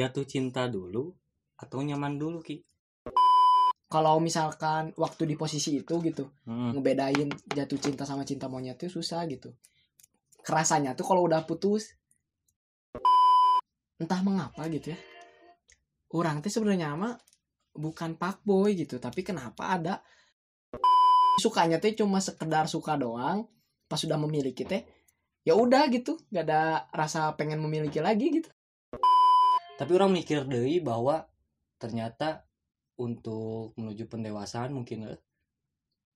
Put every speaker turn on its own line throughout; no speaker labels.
jatuh cinta dulu atau nyaman dulu ki?
Kalau misalkan waktu di posisi itu gitu
Hmm.
ngebedain jatuh cinta sama cinta monyet itu susah gitu. Kerasanya tuh kalau udah putus entah mengapa gitu ya orang tuh sebenarnya mah bukan pak boy gitu tapi kenapa ada? Sukanya tuh cuma sekedar suka doang pas sudah memiliki teh ya udah gitu gak ada rasa pengen memiliki lagi gitu
tapi orang mikir deh bahwa ternyata untuk menuju pendewasaan mungkin eh,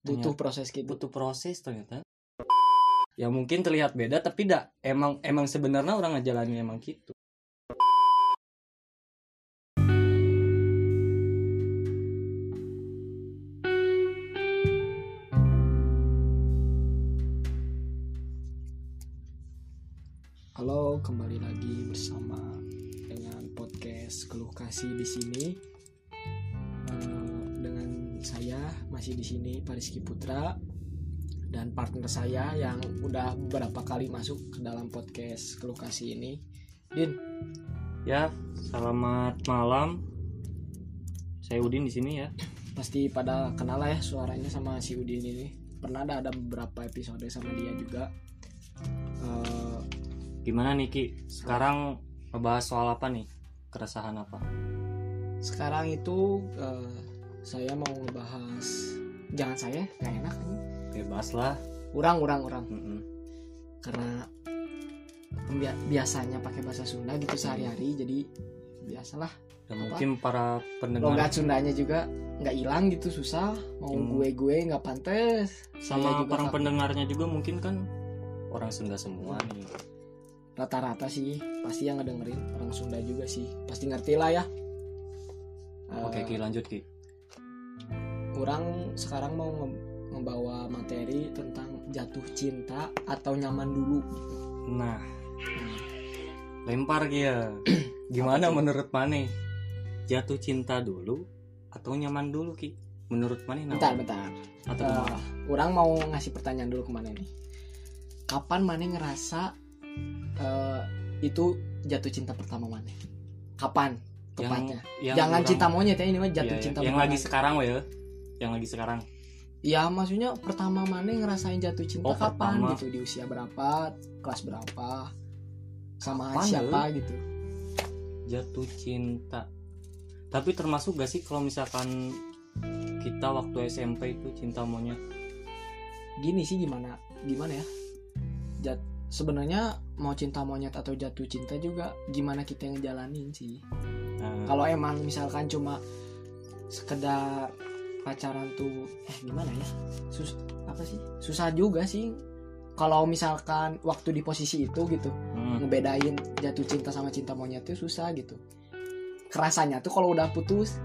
butuh proses gitu.
butuh proses ternyata. Ya mungkin terlihat beda tapi dak emang emang sebenarnya orang ngejalanin emang gitu
Putra dan partner saya yang udah beberapa kali masuk ke dalam podcast Keluh Kasih ini. Din,
ya selamat malam saya Udin di sini ya
pasti pada kenal lah ya suaranya sama si Udin ini. Pernah ada ada beberapa episode sama dia juga. Eh,
gimana nih Ki sekarang ngebahas soal apa nih keresahan apa
sekarang itu eh, saya mau ngebahas jangan saya nggak enak ini.
bebas lah
Urang, urang, urang.
Mm-mm.
karena bia- biasanya pakai bahasa Sunda gitu sehari-hari jadi biasalah
dan
Apa?
mungkin para pendengar
logat Sundanya juga nggak hilang gitu susah mau
Hmm.
gue gue nggak pantes Saya
sama
juga
para pendengarnya juga mungkin kan orang Sunda semua nih
rata-rata sih pasti yang ngedengerin orang Sunda juga sih pasti ngerti lah ya
oke
Eh,
Ki lanjut Ki
orang sekarang mau ngebawa materi tentang jatuh cinta atau nyaman dulu.
Nah lempar Ki ya gimana menurut Mane? Jatuh cinta dulu atau nyaman dulu Ki? Menurut Mane nah,
bentar bentar.
Atau gimana?
orang mau ngasih pertanyaan dulu ke mana nih. Kapan Mane ngerasa eh, itu jatuh cinta pertama Mane? Kapan tepatnya?
yang
jangan
orang-
cinta monyet ya ini mah jatuh
Iya, iya.
cinta
yang lagi sekarang ya yang lagi sekarang?
Ya maksudnya pertama Mane ngerasain jatuh cinta?
Oh,
kapan
pertama.
gitu? Di usia berapa? Kelas berapa? Sama
Kapan,
siapa gitu?
Jatuh cinta. Tapi termasuk gak sih kalau misalkan kita waktu SMP itu cinta monyet?
Gini sih gimana? Gimana ya? Jat sebenarnya mau cinta monyet atau jatuh cinta juga gimana kita yang ngejalanin sih?
Nah,
kalau emang misalkan cuma sekedar pacaran tuh eh gimana ya? Sus apa sih? Susah juga sih. Kalau misalkan waktu di posisi itu gitu
hmm,
ngebedain jatuh cinta sama cinta monyet itu susah gitu. Kerasanya tuh kalau udah putus.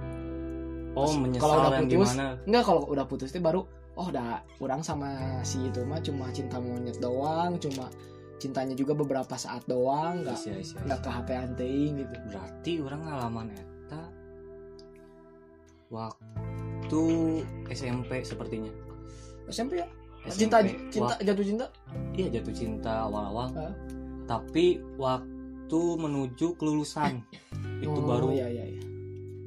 Oh
kalau
menyesal
udah
yang
putus,
gimana?
enggak kalau udah putus tuh baru oh udah orang sama si itu mah cuma cinta monyet doang cuma cintanya juga beberapa saat doang nggak
Iya, iya, iya.
nggak ke hati anteing gitu.
Berarti orang ngalaman eta waktu SMP sepertinya.
SMP ya?
SMP,
cinta cinta
wak-
jatuh cinta?
Iya jatuh cinta awal-awal tapi waktu menuju kelulusan itu
Oh,
baru
ya ya ya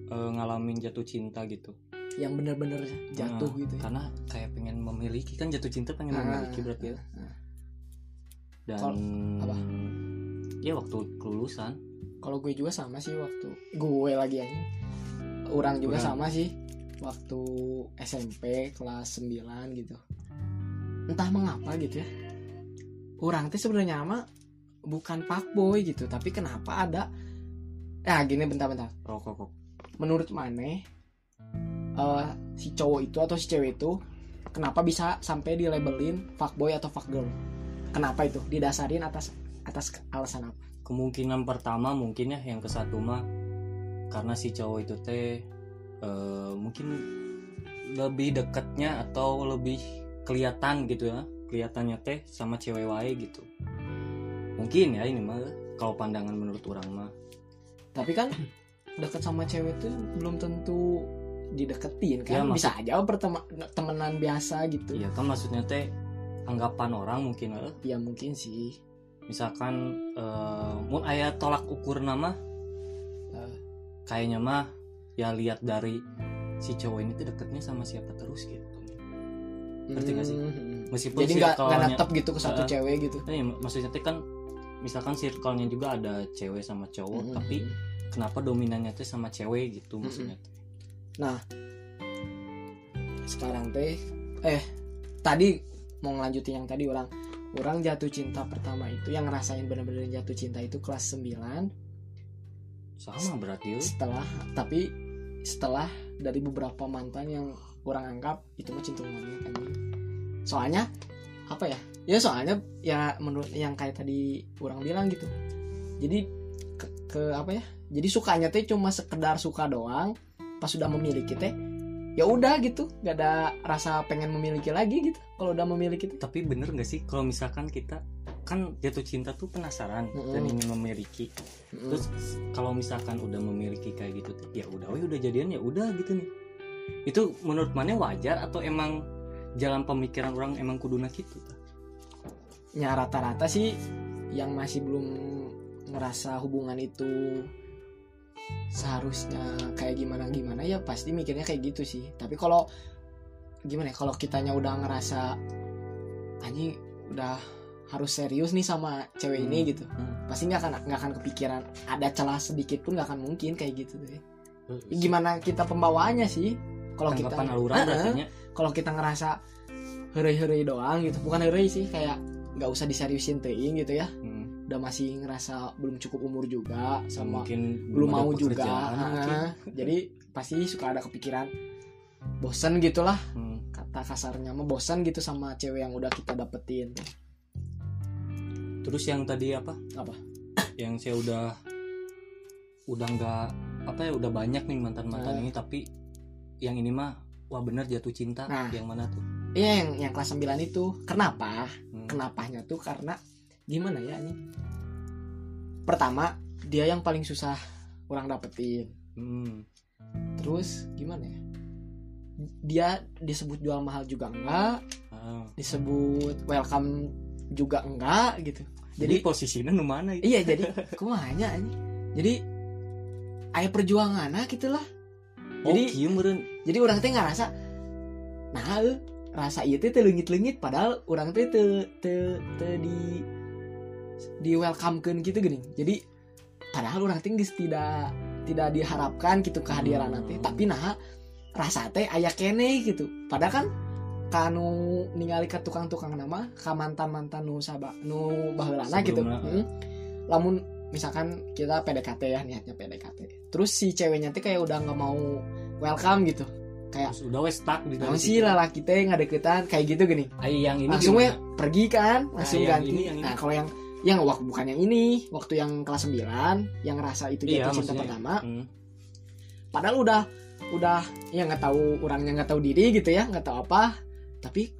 eh, ngalamin jatuh cinta gitu.
Yang bener-bener jatuh
Nah,
gitu ya.
karena kayak pengen memiliki kan jatuh cinta pengen
Ah,
memiliki berarti ya.
ah.
dan
Kalau- apa?
ya waktu kelulusan.
Kalau gue juga sama sih waktu gue lagi aja. Orang juga
Orang.
sama sih waktu SMP kelas 9 gitu. Entah mengapa gitu ya. Orang tuh sebenarnya mah bukan pak boy gitu tapi kenapa ada? Ya gini bentar-bentar
rokok kok.
Menurut Mane eh, si cowok itu atau si cewek itu kenapa bisa sampai di labelin fuckboy atau fuckgirl? Kenapa itu? Didasarin atas atas alasan apa?
Kemungkinan pertama mungkin ya yang ke satu mah karena si cowok itu teh eh, mungkin lebih dekatnya atau lebih kelihatan gitu ya. Kelihatannya teh sama cewek wae gitu. Mungkin ya ini mah kalau pandangan menurut orang mah.
Tapi kan deket sama cewek tuh belum tentu dideketin
Ya,
kan
maksud-
bisa aja pertema- temenan biasa gitu.
Iya kan maksudnya teh anggapan orang mungkin eh,
ya mungkin sih.
Misalkan eh, mun aya tolak ukur nama
Eh,
kayaknya mah ya lihat dari si cowok ini tuh deketnya sama siapa terus gitu Ngerti gak sih?
Hmm.
meskipun
jadi nggak nggak gitu ke satu
Heeh.
cewek gitu
Eh, maksudnya tuh kan misalkan circle-nya juga ada cewek sama cowok
Mm-mm.
tapi kenapa dominannya tuh sama cewek gitu maksudnya tuh.
sekarang teh eh tadi mau ngelanjutin yang tadi orang orang jatuh cinta pertama itu yang ngerasain bener-bener jatuh cinta itu kelas 9
sama berarti
setelah tapi setelah dari beberapa mantan yang orang anggap itu mah monyet anjing. soalnya apa ya? Ya soalnya ya menurut yang kayak tadi orang bilang gitu. Jadi ke, ke apa ya? Jadi sukanya teh cuma sekedar suka doang. Pas sudah memiliki teh ya udah gitu. Gak ada rasa pengen memiliki lagi gitu kalau udah memiliki
tapi bener gak sih? Kalau misalkan kita kan jatuh cinta tuh penasaran
Mm-mm.
dan ingin memiliki
Mm-mm.
terus kalau misalkan udah memiliki kayak gitu tuh ya udah we udah jadian ya udah gitu nih itu menurut mana wajar atau emang jalan pemikiran orang emang kuduna gitu
ya rata-rata sih yang masih belum ngerasa hubungan itu seharusnya kayak gimana gimana ya pasti mikirnya kayak gitu sih tapi kalau gimana ya kalau kitanya udah ngerasa anjing udah harus serius nih sama cewek ini
Hmm.
gitu.
Hmm.
pasti nggak akan nggak akan kepikiran ada celah sedikit pun nggak akan mungkin kayak gitu deh.
Terus
gimana kita pembawaannya sih? Kalau kita
nya
kalau kita ngerasa hurry-hurry doang gitu. Bukan hurry sih kayak nggak usah diseriusin teing gitu ya.
Hmm,
udah masih ngerasa belum cukup umur juga sama
mungkin
belum mau juga. jadi pasti suka ada kepikiran bosen gitulah.
Hmm.
kata kasarnya mah bosen gitu sama cewek yang udah kita dapetin
Terus yang tadi apa?
Apa?
Yang saya udah udah nggak apa ya udah banyak nih mantan mantan
Nah.
ini tapi yang ini mah wah bener jatuh cinta
Nah.
yang mana tuh?
iya yang yang kelas 9 itu kenapa
Hmm.
kenapanya tuh karena gimana ya ini pertama dia yang paling susah orang dapetin
Hmm.
terus gimana ya dia disebut jual mahal juga enggak
Ah.
disebut welcome juga enggak gitu
Jadi
jadi
posisinya nu mana itu?
iya jadi kumanya ini jadi ayah perjuangan nah gitulah
Jadi
jadi
oh, kieu meureun.
jadi orang teh nggak rasa nah rasa iya teh teu leungit-leungit padahal orang teh teu teu teu di di welcome gitu gini jadi padahal orang teh geus tidak tidak diharapkan gitu kehadiran
Hmm.
nanti tapi nah rasa teh aya kene gitu padahal kan kanu ningali ke tukang-tukang nama ka mantan-mantan nu saba nu baheulana gitu
Sebelumna,
Hmm. lamun misalkan kita PDKT ya niatnya PDKT terus si ceweknya teh kayak udah nggak mau welcome gitu kayak
Terus udah wes stuck di
Nah,
dari
sih
situ.
laki teh nggak deketan kayak gitu gini
Ai, yang ini
langsung
gimana?
ya pergi kan langsung
yang
ganti
ini, yang ini.
nah kalau yang yang waktu bukan yang ini waktu yang kelas 9 yang ngerasa itu
Iya,
jatuh cinta
maksudnya.
pertama
Hmm.
padahal udah udah ya nggak tahu orangnya nggak tahu diri gitu ya nggak tahu apa tapi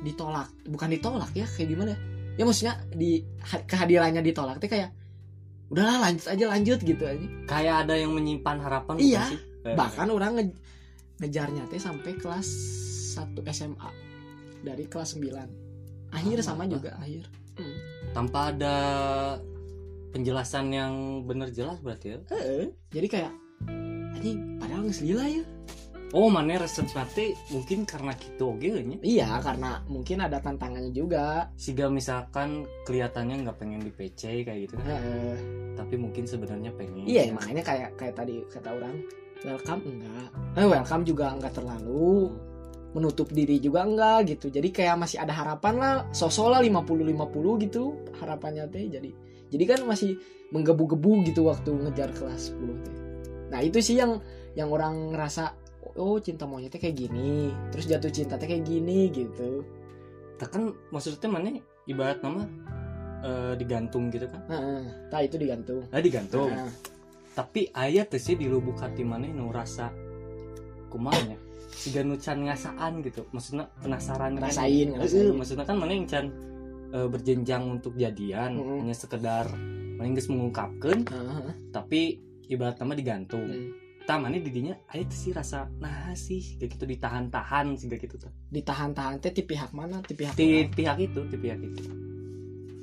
ditolak bukan ditolak ya kayak gimana ya? ya maksudnya di ha- kehadirannya ditolak teh kayak udahlah lanjut aja lanjut gitu aja
Kayak ada yang menyimpan harapan
Iya.
bukan sih?
Bahkan orang nge- ngejarnya teh sampai kelas 1 SMA dari kelas 9 akhir
Ah,
sama
ah.
juga akhir
tanpa ada penjelasan yang bener jelas berarti ya.
Heeh. jadi kayak anjing padahal nggak selila ya
Oh, mana resep nanti mungkin karena gitu oke nya.
iya karena mungkin ada tantangannya juga
Siga misalkan kelihatannya nggak pengen di PC kayak gitu kan.
Heeh.
Tapi mungkin sebenarnya pengen.
iya makanya kayak kayak tadi kata orang welcome enggak eh welcome juga enggak terlalu menutup diri juga enggak gitu jadi kayak masih ada harapan lah sosok lah 50-50 gitu harapannya teh jadi jadi kan masih menggebu-gebu gitu waktu ngejar kelas 10 teh nah itu sih yang yang orang ngerasa oh cinta monyetnya kayak gini terus jatuh cinta teh kayak gini gitu
Tak kan maksudnya mana ibarat nama eh, digantung gitu kan.
nah, nah itu digantung
Nah, digantung.
Nah,
Tapi ayat tuh sih di lubuk hati mana nu rasa kumanya. Siga nu can ngasaan gitu. Maksudnya penasaran kan.
Ngerasain,
maksudnya kan mana yang can eh, berjenjang untuk jadian,
Mm-mm.
hanya sekedar mana mengungkapkan
nah,
tapi ibarat nama digantung.
hmm.
Tamane didinya tuh sih rasa nah sih kayak gitu ditahan-tahan sih gitu tuh.
ditahan-tahan teh di pihak mana di pihak
Di
orang.
pihak itu, di pihak itu.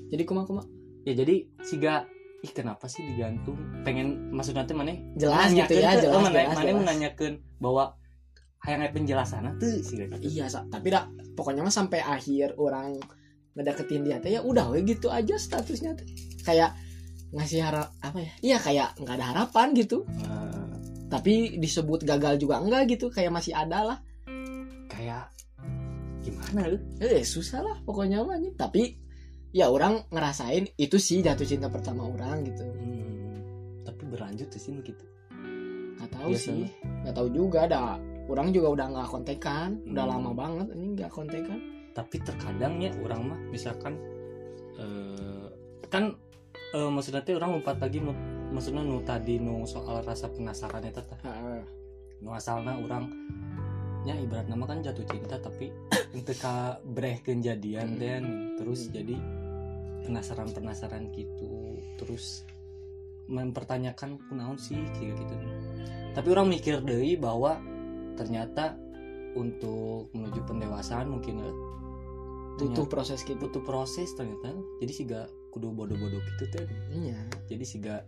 jadi kuma kuma
Ya jadi siga ih kenapa sih digantung pengen maksudnya teh mana
jelas gitu ya jelas
mana
jelas,
mana
jelas.
menanyakan bahwa hayang aya penjelasan tuh sih gitu.
iya Sa. tapi dah pokoknya mah sampai akhir orang ngedeketin dia teh ya udah we gitu aja statusnya teh kayak ngasih harap apa ya iya kayak nggak ada harapan gitu
Nah,
tapi disebut gagal juga enggak gitu kayak masih ada lah.
Kayak gimana lu?
eh susah lah pokoknya mah nih. tapi ya orang ngerasain itu sih jatuh cinta pertama orang gitu.
Hmm, tapi berlanjut sih gitu.
Nggak tahu
Biasa
sih. nggak tahu juga. Ada orang juga udah nggak kontekan udah
Hmm.
lama banget ini nggak kontekan
tapi terkadang ya orang mah misalkan eh, kan eh, maksudnya orang lompat lagi maksudnya nu tadi nu soal rasa penasaran itu teh. Nu asalna orang ya ibarat nama kan jatuh cinta tapi ketika breh kejadian
Hmm.
dan terus
Hmm.
jadi penasaran penasaran gitu. Terus mempertanyakan kunaon sih? Kayak gitu tapi orang mikir deh bahwa ternyata untuk menuju pendewasaan mungkin eh,
butuh proses gitu.
butuh proses ternyata. Jadi sih gak kudu bodoh-bodoh gitu teh
iya.
Jadi sih gak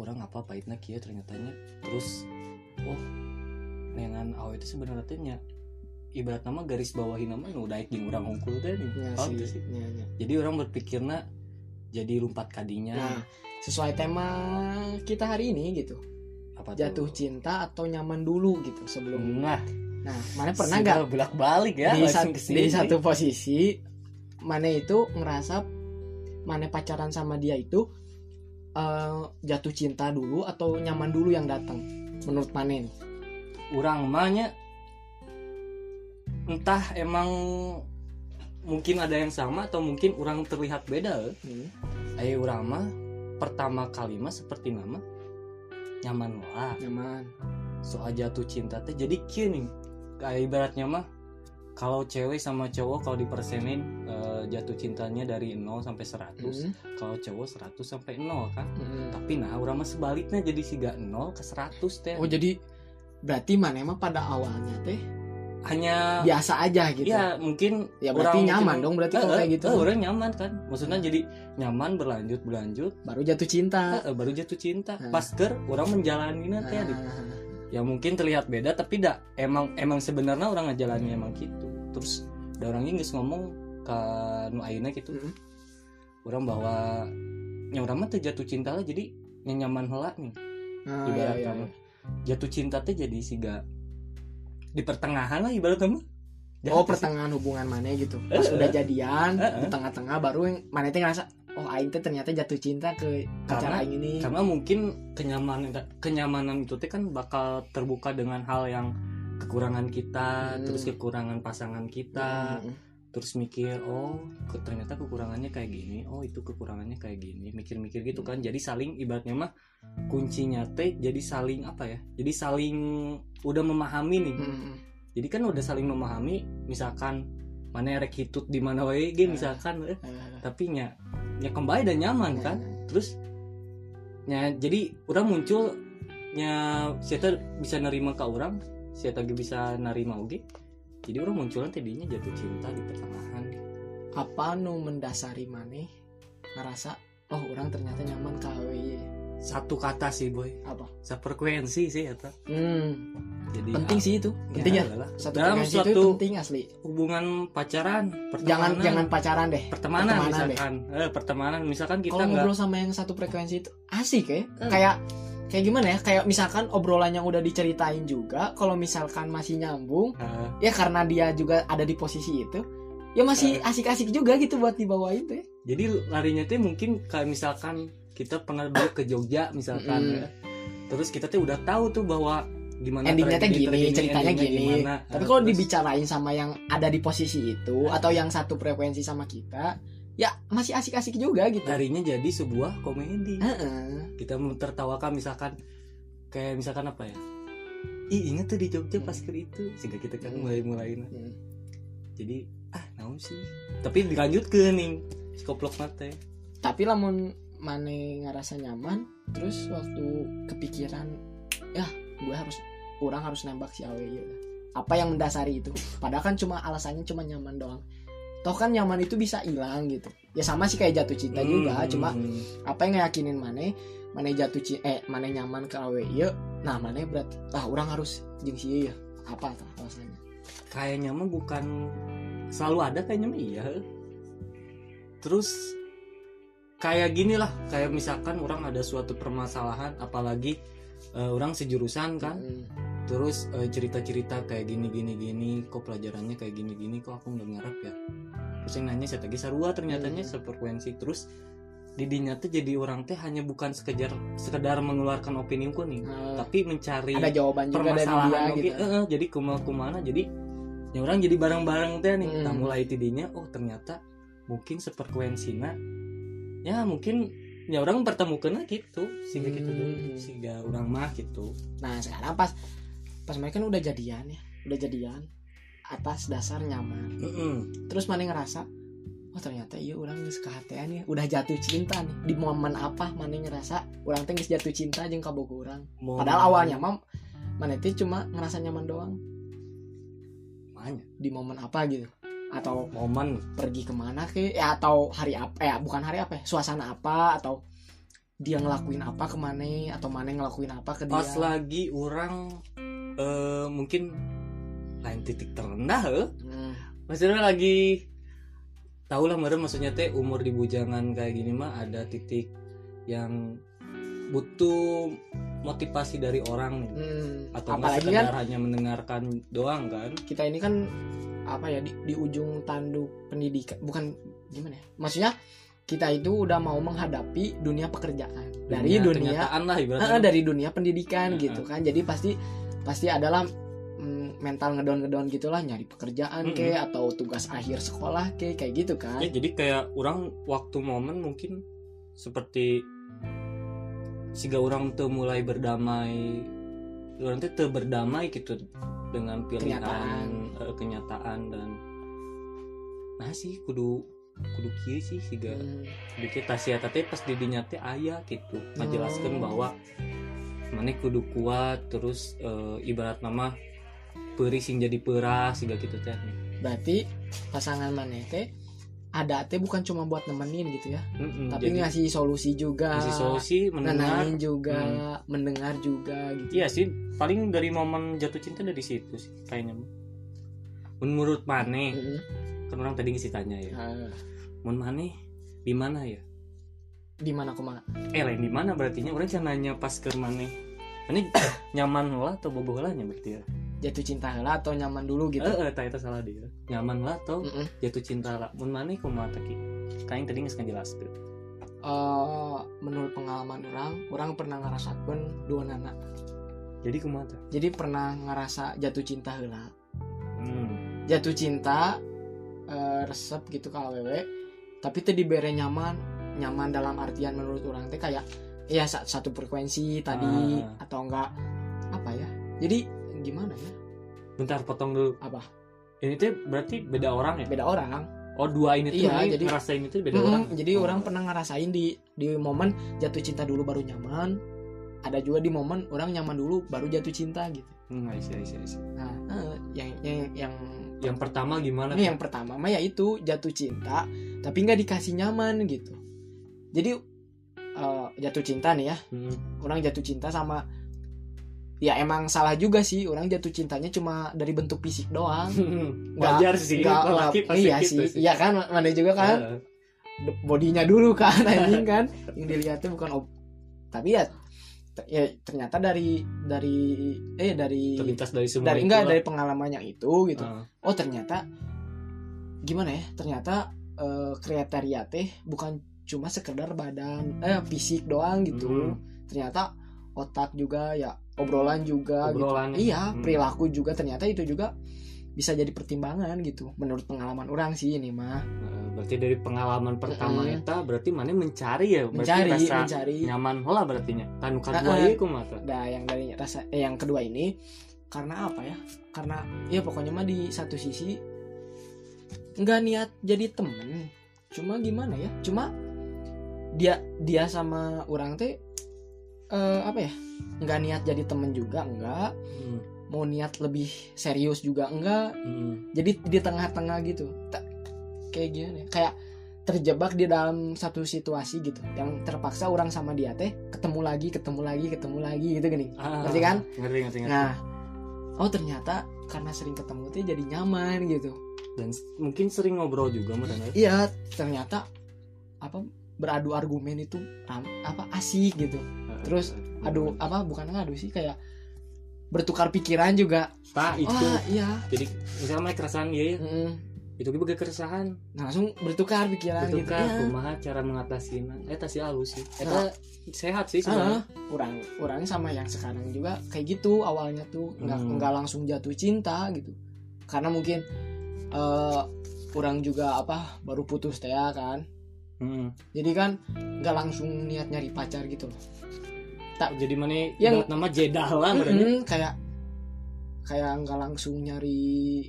orang apa pahitnya kia ternyatanya terus oh dengan awal itu sebenarnya teh nya ibarat nama garis bawahi nama nu daik jeung urang hungkul teh nih.
sih
tuh sih?
Iya, iya.
jadi orang berpikirnya jadi lompat kadinya
nah. Sesuai tema kita hari ini gitu.
Apa tuh?
jatuh cinta atau nyaman dulu gitu sebelum
nah.
Nah mana pernah nggak?
Bolak balik ya
di, sat- di satu posisi mana itu ngerasa mana pacaran sama dia itu eh, jatuh cinta dulu atau nyaman dulu yang datang menurut mana nih
orang mahnya entah emang mungkin ada yang sama atau mungkin orang terlihat beda eh.
Hmm.
ayo orang mah pertama kali mah seperti nama nyaman lah
nyaman
soal jatuh cinta teh jadi kini kayak ibaratnya mah kalau cewek sama cowok kalau dipersenin eh, jatuh cintanya dari 0 sampai 100
Hmm.
kalau cowok 100 sampai 0 kan?
Hmm.
tapi nah orang mah sebaliknya jadi sih gak 0 ke 100 teh.
Oh jadi berarti mana emang pada awalnya teh?
Hanya
biasa aja gitu?
Ya mungkin
Ya, berarti
orang
nyaman
mungkin-
dong berarti
Eh,
kalau
eh,
kayak gitu.
eh, orang nyaman kan? Maksudnya jadi nyaman berlanjut berlanjut.
Baru jatuh cinta.
Eh, baru jatuh cinta.
Ah.
pas ker orang menjalani teh
Ah,
ya mungkin terlihat beda tapi dak emang emang sebenarnya orang ngajalani emang gitu terus ada orang Inggris ngomong ke nu ayeuna gitu
Mm.
orang bahwa nya orang mah jatuh cinta lah jadi nya nyaman heula nih
ah,
ibarat
iya, iya, iya.
jatuh cinta teh jadi siga di pertengahan lah ibarat kamu
oh pertengahan hubungan mana gitu pas
Eh,
udah
eh.
jadian
Eh, eh.
di tengah-tengah baru yang mana teh ngerasa oh aing teh ternyata jatuh cinta ke pacar aing ini.
karena mungkin kenyamanan kenyamanan itu teh kan bakal terbuka dengan hal yang kekurangan kita
Hmm.
terus kekurangan pasangan kita
Hmm.
terus mikir oh ke- ternyata kekurangannya kayak gini oh itu kekurangannya kayak gini mikir-mikir gitu kan. Jadi saling ibaratnya mah kuncinya teh jadi saling apa ya? Jadi saling udah memahami nih.
Hmm.
jadi kan udah saling memahami misalkan mana rek hitut di mana wae? Ge misalkan eh,
Eh,
tapi nya nya kembali dan nyaman kan? Terus nya jadi orang muncul nya saya bisa nerima ke orang saya lagi bisa nerima oge jadi orang munculnya tadinya jatuh cinta di pertengahan.
Apa nu mendasari mana ngerasa oh orang ternyata nyaman KWY
satu kata sih boy.
Apa?
Sefrekuensi sih eta.
Hmm.
jadi
penting
ah,
sih itu penting ya.
adalah.
satu
dalam
frekuensi itu
suatu
penting asli.
hubungan pacaran
jangan
pertemanan
jangan pacaran deh.
pertemanan,
pertemanan deh.
misalkan. Eh, pertemanan misalkan kita
kalau ngobrol sama yang satu frekuensi itu asik ya.
Hmm.
kayak kayak gimana ya? Kayak misalkan obrolan yang udah diceritain juga kalau misalkan masih nyambung
eh,
ya karena dia juga ada di posisi itu ya masih asik-asik juga gitu buat dibawain teh
jadi larinya tuh mungkin kayak misalkan kita pernah dulu ke Jogja misalkan
Mm.
ya. terus kita tuh udah tahu tuh bahwa gimana
endingnya teh gini
tragedi
ceritanya gini.
gimana.
tapi kalau dibicarain sama yang ada di posisi itu atau yang satu frekuensi sama kita ya masih asik-asik juga gitu.
Larinya jadi sebuah komedi.
Heeh.
kita tertawakan misalkan kayak misalkan apa ya? Ih inget tuh di Jogja pas ke itu. Sehingga kita kan mulai mulai
Hmm.
jadi ah naon sih? Tapi dilanjut ke nih skoplok mate.
Tapi lamun mane ngerasa nyaman terus waktu kepikiran ya gue harus orang harus nembak si Awe ya. apa yang mendasari itu? Padahal kan cuma alasannya cuma nyaman doang. Toh kan nyaman itu bisa hilang gitu. Ya sama sih kayak jatuh cinta juga
Hmm,
cuma
hmm,
apa yang ngeyakinin mana mana jatuh cinta eh mana nyaman ke awe ieu nah mana berarti ah orang harus jeung si ieu ya apa tah alasannya?
Kayaknya mah bukan selalu ada kayaknya mah iya. Terus kayak gini lah kayak misalkan orang ada suatu permasalahan apalagi eh, orang sejurusan kan
Mm.
terus eh, cerita-cerita kayak gini gini gini kok pelajarannya kayak gini gini kok aku nggak ngarep ya terus yang nanya saya tadi sarua ternyatanya
Hmm.
sefrekuensi terus didinya tuh jadi orang teh hanya bukan sekedar sekedar mengeluarkan opini nih
Nah,
tapi mencari
ada jawaban juga dari dia
permasalahan
gitu
eh, eh, jadi kumel kumana jadi ya orang jadi bareng-bareng teh nih
Hmm.
nah mulai tidinya oh ternyata mungkin sefrekuensinya ya mungkin ya orang pertemukan gitu sehingga gitu
Hmm.
dulu sehingga orang mah gitu.
Nah sekarang pas pas mereka kan udah jadian ya udah jadian atas dasar nyaman.
Mm-mm.
terus mana ngerasa oh ternyata iya orang geus kehatian ya udah jatuh cinta nih. Di momen apa mana ngerasa orang teh jatuh cinta jeung kabogo orang?
Mau-
padahal awalnya mah mana teh cuma ngerasa nyaman doang.
Makanya,
di momen apa gitu atau
momen
pergi ke mana ke ya atau hari apa eh bukan hari apa ya suasana apa atau dia ngelakuin apa ke mana atau mana ngelakuin apa ke dia.
pas lagi orang eh, mungkin lain titik terendah eh.
Hmm,
maksudnya lagi tahu lah meren maksudnya teh umur di bujangan kayak gini mah ada titik yang butuh motivasi dari orang. Nih
hmm,
atau
apalagi
sekedar
kan
hanya mendengarkan doang kan?
kita ini kan apa ya di, di ujung tanduk pendidikan bukan gimana ya? Maksudnya kita itu udah mau menghadapi dunia pekerjaan. Dari dunia
lah
Eh,
ibaratnya
dari dunia pendidikan
Heeh.
gitu kan. Jadi pasti pasti adalah mm, mental ngedon ngedon gitulah nyari pekerjaan ke atau tugas akhir sekolah ke kayak gitu kan.
Ya jadi kayak orang waktu momen mungkin seperti siga orang tuh mulai berdamai orang tuh berdamai gitu dengan pilihan
Kenyataan.
eh, kenyataan dan nah sih kudu kudu kieu sih siga
Hmm,
tasia teh pas didinya teh aya gitu ngajelaskeun
Oh.
bahwa mana kudu kuat terus eh, ibarat nama peri sing jadi perah siga gitu teh
berarti pasangan mana teh ada teh bukan cuma buat nemenin gitu ya
Mm-mm,
tapi
jadi
ngasih solusi juga
ngasih solusi mendengar
juga mendengar juga gitu
Iya sih, paling dari momen jatuh cinta dari situ sih kayaknya. Menurut Mane,
Mm-mm.
kan orang tadi ngisi tanya ya.
Ah,
Mun Mane di mana ya?
di mana kumaha
Eh lain di mana berarti nya? Orang nanya pas ke Mane. Ini nyaman lah atau boboh lah nya berarti ya?
Jatuh cinta lah atau nyaman dulu gitu
Eh, eh, tak itu salah dia. Nyaman lah atau
Mm-mm.
jatuh cinta lah. Mun Mane kumaha ki? Kain tadi geus ngajelaskeun.
Eh, menurut pengalaman orang orang pernah ngerasakan dua nana
Jadi kumaha teh?
jadi pernah ngerasa jatuh cinta heula
Hmm.
jatuh cinta eh, resep gitu ke awewe tapi teh dibere nyaman nyaman dalam artian menurut orang teh kayak ya sa- satu frekuensi tadi
Ah.
atau enggak apa ya jadi gimana ya
Bentar potong dulu.
apa
Ini tuh berarti beda orang ya?
beda orang
Oh dua ini tuh
Iya,
ini
jadi-
ngerasain itu beda
Mm-mm,
orang.
jadi
Oh.
orang pernah ngerasain di di momen jatuh cinta dulu baru nyaman ada juga di momen orang nyaman dulu baru jatuh cinta gitu
Hmm, I see, I see, I see.
nah eh, yang yang yang
Yang pertama gimana?
Ini yang pertama mah yaitu jatuh cinta tapi nggak dikasih nyaman gitu. Jadi eh, jatuh cinta nih ya,
Hmm.
orang jatuh cinta sama ya emang salah juga sih orang jatuh cintanya cuma dari bentuk fisik doang. Nggak-
Wajar sih,
nggak-
lelaki
nggak-
pasti
iya
gitu
sih, iya kan, mana juga kan, de- bodinya dulu kan, anjing kan, yang dilihatnya bukan ob, tapi ya, ya ternyata dari dari eh dari
terlintas dari semua
dari enggak
lah.
dari pengalamannya itu gitu.
Heeh.
oh ternyata gimana ya ternyata eh, kriteria teh bukan cuma sekedar badan eh fisik doang gitu
Hmm.
ternyata otak juga ya obrolan juga
Obrolan.
gitu iya
Hmm.
perilaku juga ternyata itu juga bisa jadi pertimbangan gitu menurut pengalaman orang sih ini mah.
Heeh, berarti dari pengalaman pertama eta berarti mana mencari ya? Berarti
mencari
rasa
mencari.
nyaman lah berarti nya. Kan kedua
Heeh.
ieu kumaha
nah yang dari rasa eh, yang kedua ini karena apa ya? Karena ya pokoknya mah di satu sisi nggak niat jadi temen. Cuma gimana ya? Cuma dia dia sama orang teh eh, apa ya? Nggak niat jadi temen juga enggak
Hmm,
mau niat lebih serius juga enggak
hmm.
jadi di tengah-tengah gitu. Ta- kayak gini kayak terjebak di dalam satu situasi gitu. Yang terpaksa orang sama dia teh ketemu lagi ketemu lagi ketemu lagi gitu gini.
Ah,
Ngerti kan?
ngerti ngerti ngerti.
Nah oh ternyata karena sering ketemu teh jadi nyaman gitu.
Dan mungkin sering ngobrol juga sama
iya ternyata apa beradu argumen itu apa asik gitu Terus, aduh apa bukan ngadu sih kayak bertukar pikiran juga.
Tak itu.
wah iya.
Jadi misalnya mereka keresahan ya
Mm-mm.
itu juga keresahan.
Nah, langsung bertukar pikiran
bertukar
gitu ya.
kumaha cara mengatasinya eta sih halus sih.
Nah.
eta sehat sih
Ah,
sebenarnya
orang orang sama yang sekarang juga kayak gitu awalnya tuh. Nggak
Hmm.
nggak langsung jatuh cinta gitu. Karena mungkin eh orang juga apa baru putus teh ya kan?
Mm.
jadi kan nggak langsung niat nyari pacar gitu loh
jadi mana
Yang-
nama jedah lah merenya.
Mm-mm, kayak kayak nggak langsung nyari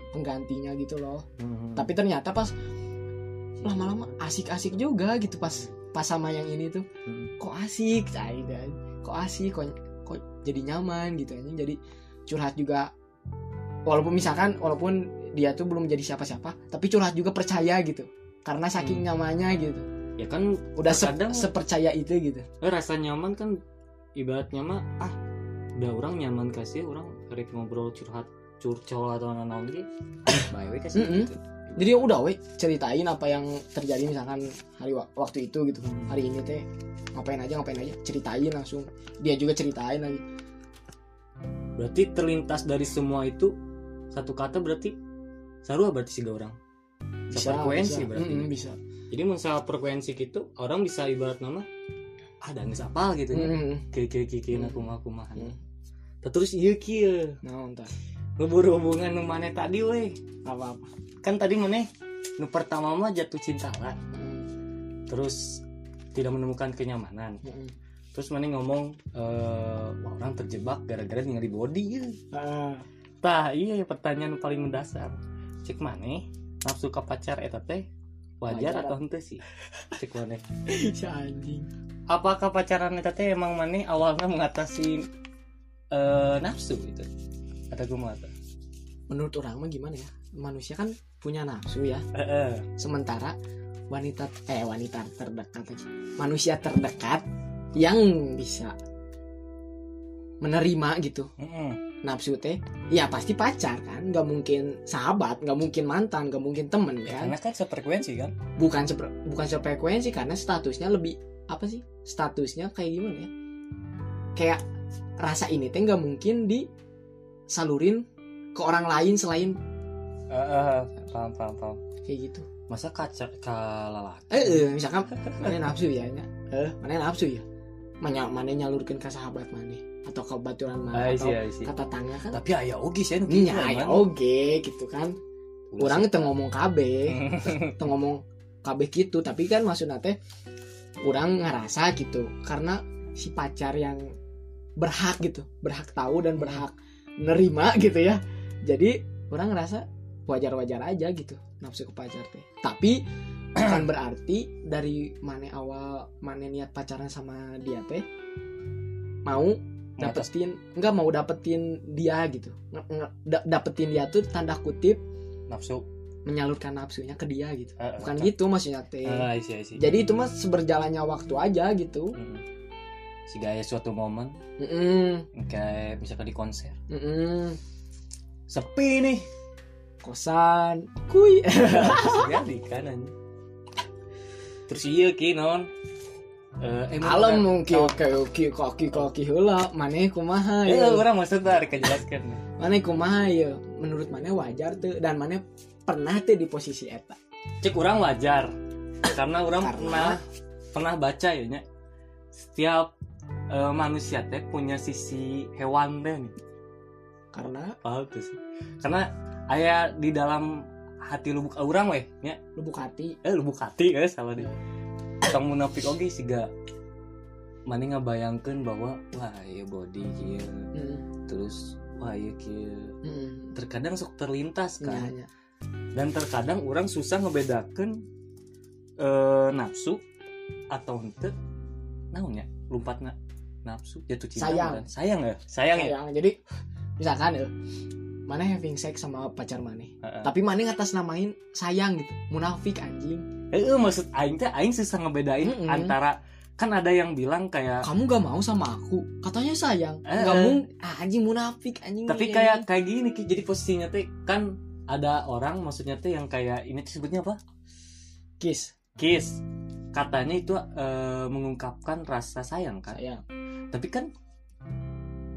penggantinya gitu loh.
Mhm.
tapi ternyata pas lama-lama asik-asik juga gitu pas pas sama yang ini tuh.
Mhm.
kok asik? Dan kok asik? Kok kok jadi nyaman gitu ini jadi curhat juga walaupun misalkan walaupun dia tuh belum jadi siapa-siapa tapi curhat juga percaya gitu. Karena saking
Hmm.
nyamannya gitu.
Ya kan
udah se- sepercaya itu gitu.
Eh, rasa nyaman kan ibaratnya mah ah udah orang nyaman kasih orang rek ngobrol curhat curcol atau naon gitu baik we kasih
Mm-mm.
gitu.
jadi ya udah weh ceritain apa yang terjadi misalkan hari wa- waktu itu gitu hari ini teh ngapain aja ngapain aja ceritain langsung dia juga ceritain lagi
berarti terlintas dari semua itu satu kata berarti sarua berarti sih orang frekuensi
bisa.
berarti
Mm-mm, bisa
jadi masalah frekuensi gitu orang bisa ibarat nama ah dan geus apal gitu ya kayak
Hmm.
aku ngaku mahan
Hmm.
terus iya kia
nah entar.
Ngeburu hubungan nu maneh tadi weh.
Apa apa
kan tadi maneh nu pertama mah jatuh cinta lah. Terus tidak menemukan kenyamanan. Terus maneh ngomong eh wah, orang terjebak gara-gara ningali body ya. tah iya ya pertanyaan paling mendasar. Cek maneh nafsu ke pacar eta teh wajar atau henteu sih? Cek maneh
si anjing.
Apakah pacaran eta teh emang maneh awalnya mengatasi eh nafsu gitu? Atau kumaha
menurut orang mah gimana ya? Manusia kan punya nafsu ya. Sementara wanita eh wanita terdekat aja. Manusia terdekat yang bisa menerima gitu.
Heeh.
Nafsu teh ya pasti pacar kan. Nggak mungkin sahabat nggak mungkin mantan nggak mungkin temen
Ya,
kan.
karena kan sefrekuensi kan.
Bukan seper, bukan sefrekuensi karena statusnya lebih apa sih statusnya kayak gimana ya? Kayak rasa ini teh nggak mungkin disalurin ke orang lain selain
Heeh, paham paham paham.
kayak gitu.
Masa kaca kalalaki
eh, eh misalkan mana nafsu ya? Eh mana nafsu ya? Mana mana nyalurkan ke sahabat mana atau ke baturan mana atau ke tetangga kan.
Tapi aya oge sih nu
ya
man.
oke gitu kan. Orang itu ngomong KB. Itu ngomong KB gitu tapi kan maksudnya teh orang ngerasa gitu. Karena si pacar yang berhak gitu berhak tahu dan berhak nerima gitu ya. Jadi orang ngerasa wajar-wajar aja gitu nafsu ke pacar teh. Tapi bukan berarti dari mana awal mana niat pacaran sama dia teh mau dapetin enggak mau dapetin dia gitu. Dapetin dia tuh tanda kutip
nafsu.
menyalurkan nafsunya ke dia gitu.
Eh, eh,
bukan
eh.
gitu maksudnya teh.
Isi, isi.
jadi itu mah seberjalannya waktu aja gitu.
Mm. si gaya suatu momen.
Mm-mm,
kayak misalkan di konser.
Mm-mm.
sepi nih.
Kosan. Kuy.
Sekali kan anjing. terus iya ki non Eh, emang
alam mungkin. kaki kaki kaki heula maneh kumaha
Eh,
ya.
orang maksud tarik kejelaskan
maneh kumaha ya. Menurut maneh wajar tuh dan maneh pernah tuh di posisi eta.
Cek orang wajar. Karena orang
Karena-
pernah pernah baca ya nya. Setiap eh, manusia teh punya sisi hewan teh nih
karena?
Paham tuh sih. Karena ayah di dalam hati lubuk orang weh nya.
Lubuk hati.
Eh lubuk hati eh salah deh tong munafik oge sih gak mana ngabayangkeun bahwa wah ya body kieu.
Mm,
terus wah ya kieu.
Mm,
terkadang sok terlintas
nya,
kan.
nya.
dan terkadang orang susah ngebedakan eh, nafsu atau ente naonnya lompatna nafsu jatuh cinta
Sayang.
bukan? sayang ya? Sayang ya?
Sayang. Jadi misalkan ya mana having sex sama pacar mana
Heeh.
tapi mana ngatas namain sayang gitu. Munafik anjing
Eh, eh, maksud aing teh aing susah ngebedain
Mm-mm.
antara kan ada yang bilang kayak
kamu gak mau sama aku. Katanya sayang.
Eh,
nggak
eh.
mung ah, anjing munafik anjing.
Tapi
anjing.
kayak kayak gini Ki. jadi posisinya teh kan ada orang maksudnya teh yang kayak ini disebutnya apa?
Kiss.
Kiss. Katanya itu eh, mengungkapkan rasa sayang kan?
Sayang.
Tapi kan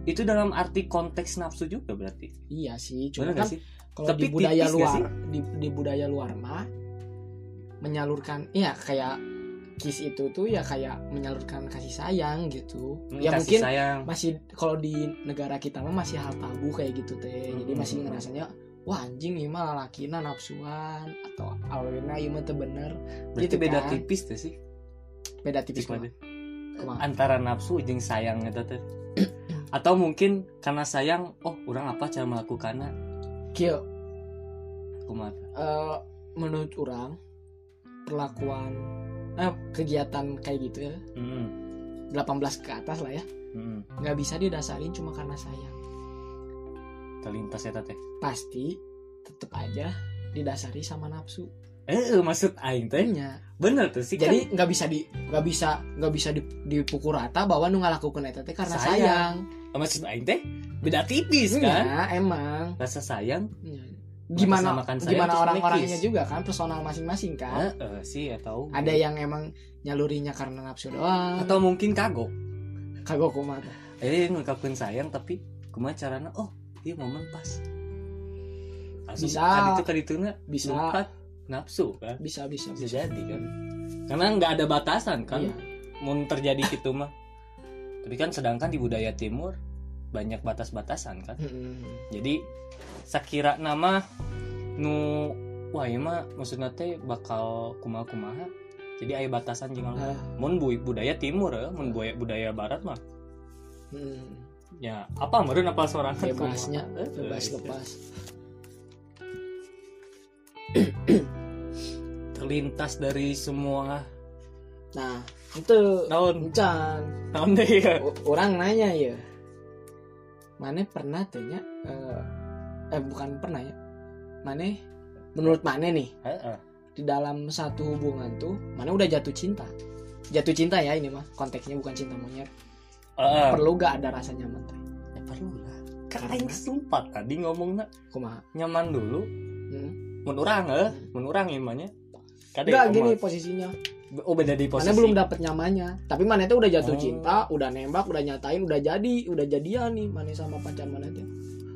itu dalam arti konteks nafsu juga berarti.
Iya sih cuma kan
gak sih?
kalau di budaya
gak
luar di, di budaya luar mah menyalurkan iya kayak kiss itu tuh ya kayak menyalurkan kasih sayang gitu.
Hmm,
ya mungkin
sayang.
masih kalau di negara kita mah masih hal tabu kayak gitu teh. Jadi
Hmm.
masih ngerasanya wah anjing nih mah lalakina nafsuan atau awalnya ieu mah bener.
Berarti
gitu
beda
kan.
tipis tuh sih?
Beda tipis mah
antara nafsu jeung sayang eta teh. Atau mungkin karena sayang oh orang apa cara melakukannya?
Kieu.
Kumaha?
Eh, menurut orang perlakuan eh, kegiatan kayak gitu ya.
Hmm.
18 ke atas lah ya.
Hmm.
nggak bisa didasarin cuma karena sayang.
Terlintas eta teh
pasti tetep aja didasari sama nafsu.
Eh eh, maksud aing teh?
Nya.
bener tuh sih
jadi nggak bisa di nggak bisa nggak bisa di- dipukul rata bahwa nu ngalakukan eta teh karena
Sayang.
sayang,
kan, maksud aing teh? Beda tipis kan?
Nya, emang.
Rasa sayang?
Nya. Gimana
kan
gimana orang-orangnya juga kan personal masing-masing kan?
Eh, eh, sih atau
ada yang emang nyalurinya karena nafsu doang.
Atau mungkin kagok.
Kagok kumaha teh.
eh ngungkapin sayang tapi kumaha carana oh iya momen pas. Langsung
Bisa.
kan itu kan itu
bisa.
Nafsu kan?
Bisa bisa
bisa
bisa.
jadi kan? Karena nggak ada batasan kan?
Iya.
mau terjadi gitu mah. Tapi kan sedangkan di budaya timur banyak batas-batasan kan?
Mm-mm.
jadi sakira nama nu wah iya mah maksudnya teh bakal kumaha kumaha jadi aya batasan jeung
Ah.
mun bu- budaya timur ya mun budaya, budaya barat mah.
Mm.
ya apa meureun apa sorangan
bebasnya bebas
eh,
lepas.
terlintas dari semua
nah itu
naon?
Encan
naon deh ya
orang nanya ya. Mana pernah tanya eh, eh bukan pernah ya. Mana menurut mana nih
Heeh.
di dalam satu hubungan tuh mana udah jatuh cinta. Jatuh cinta ya ini mah konteksnya bukan cinta monyet.
Heeh.
perlu gak ada rasa nyaman teh?
Ya perlu lah. Kan
Karena?
aing sumpah tadi ngomongnya
kumaha?
nyaman dulu.
Hmm.
mun urang eh mun urang imanya Kadek,
enggak gini posisinya.
Oh beda di posisi
mana belum dapet nyamannya. Tapi mana tuh udah jatuh
Oh.
cinta udah nembak udah nyatain udah jadi udah jadian nih mana sama pacar mana tuh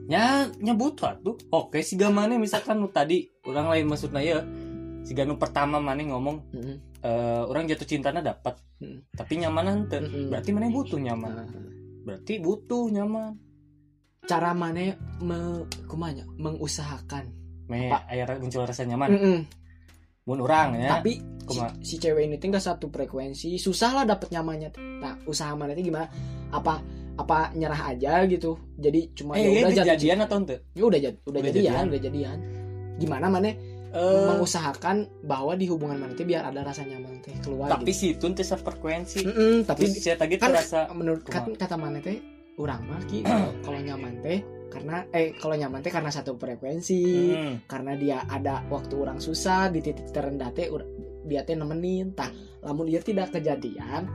nya nyebut tuh oke si gamane misalkan nu tadi orang lain maksudnya ya si nu pertama mana ngomong
Mm-mm.
eh orang jatuh cintanya dapat
Mm.
tapi nyamanan teu.
Mm-mm.
berarti mana butuh nyaman
Nah,
berarti butuh nyaman
cara mana me, kumanya mengusahakan
me
Apa?
aya muncul rasa nyaman
Mm-mm.
mun urang ya
tapi si, si cewek ini tinggal satu frekuensi susah lah dapet nyamannya nah usaha mana itu gimana apa apa nyerah aja gitu. Jadi cuma
eh
ya udah jatuh
kejadian atau ente
ya udah jad- udah,
Udah
jadian,
jadian.
udah jadian. Gimana mana
Eh,
mengusahakan bahwa di hubungan mana biar ada rasa nyaman teh keluar
tapi
gitu.
si itu teh frekuensi
Mm-mm, tapi
terus saya tadi
kan
terasa
menurut kan kata mana teh orang mah ki kalau- nyaman teh karena eh kalau nyaman teh karena satu frekuensi
Hmm,
karena dia ada waktu orang susah di titik terendah teh dia teh nemenin. Tah lamun dia tidak kejadian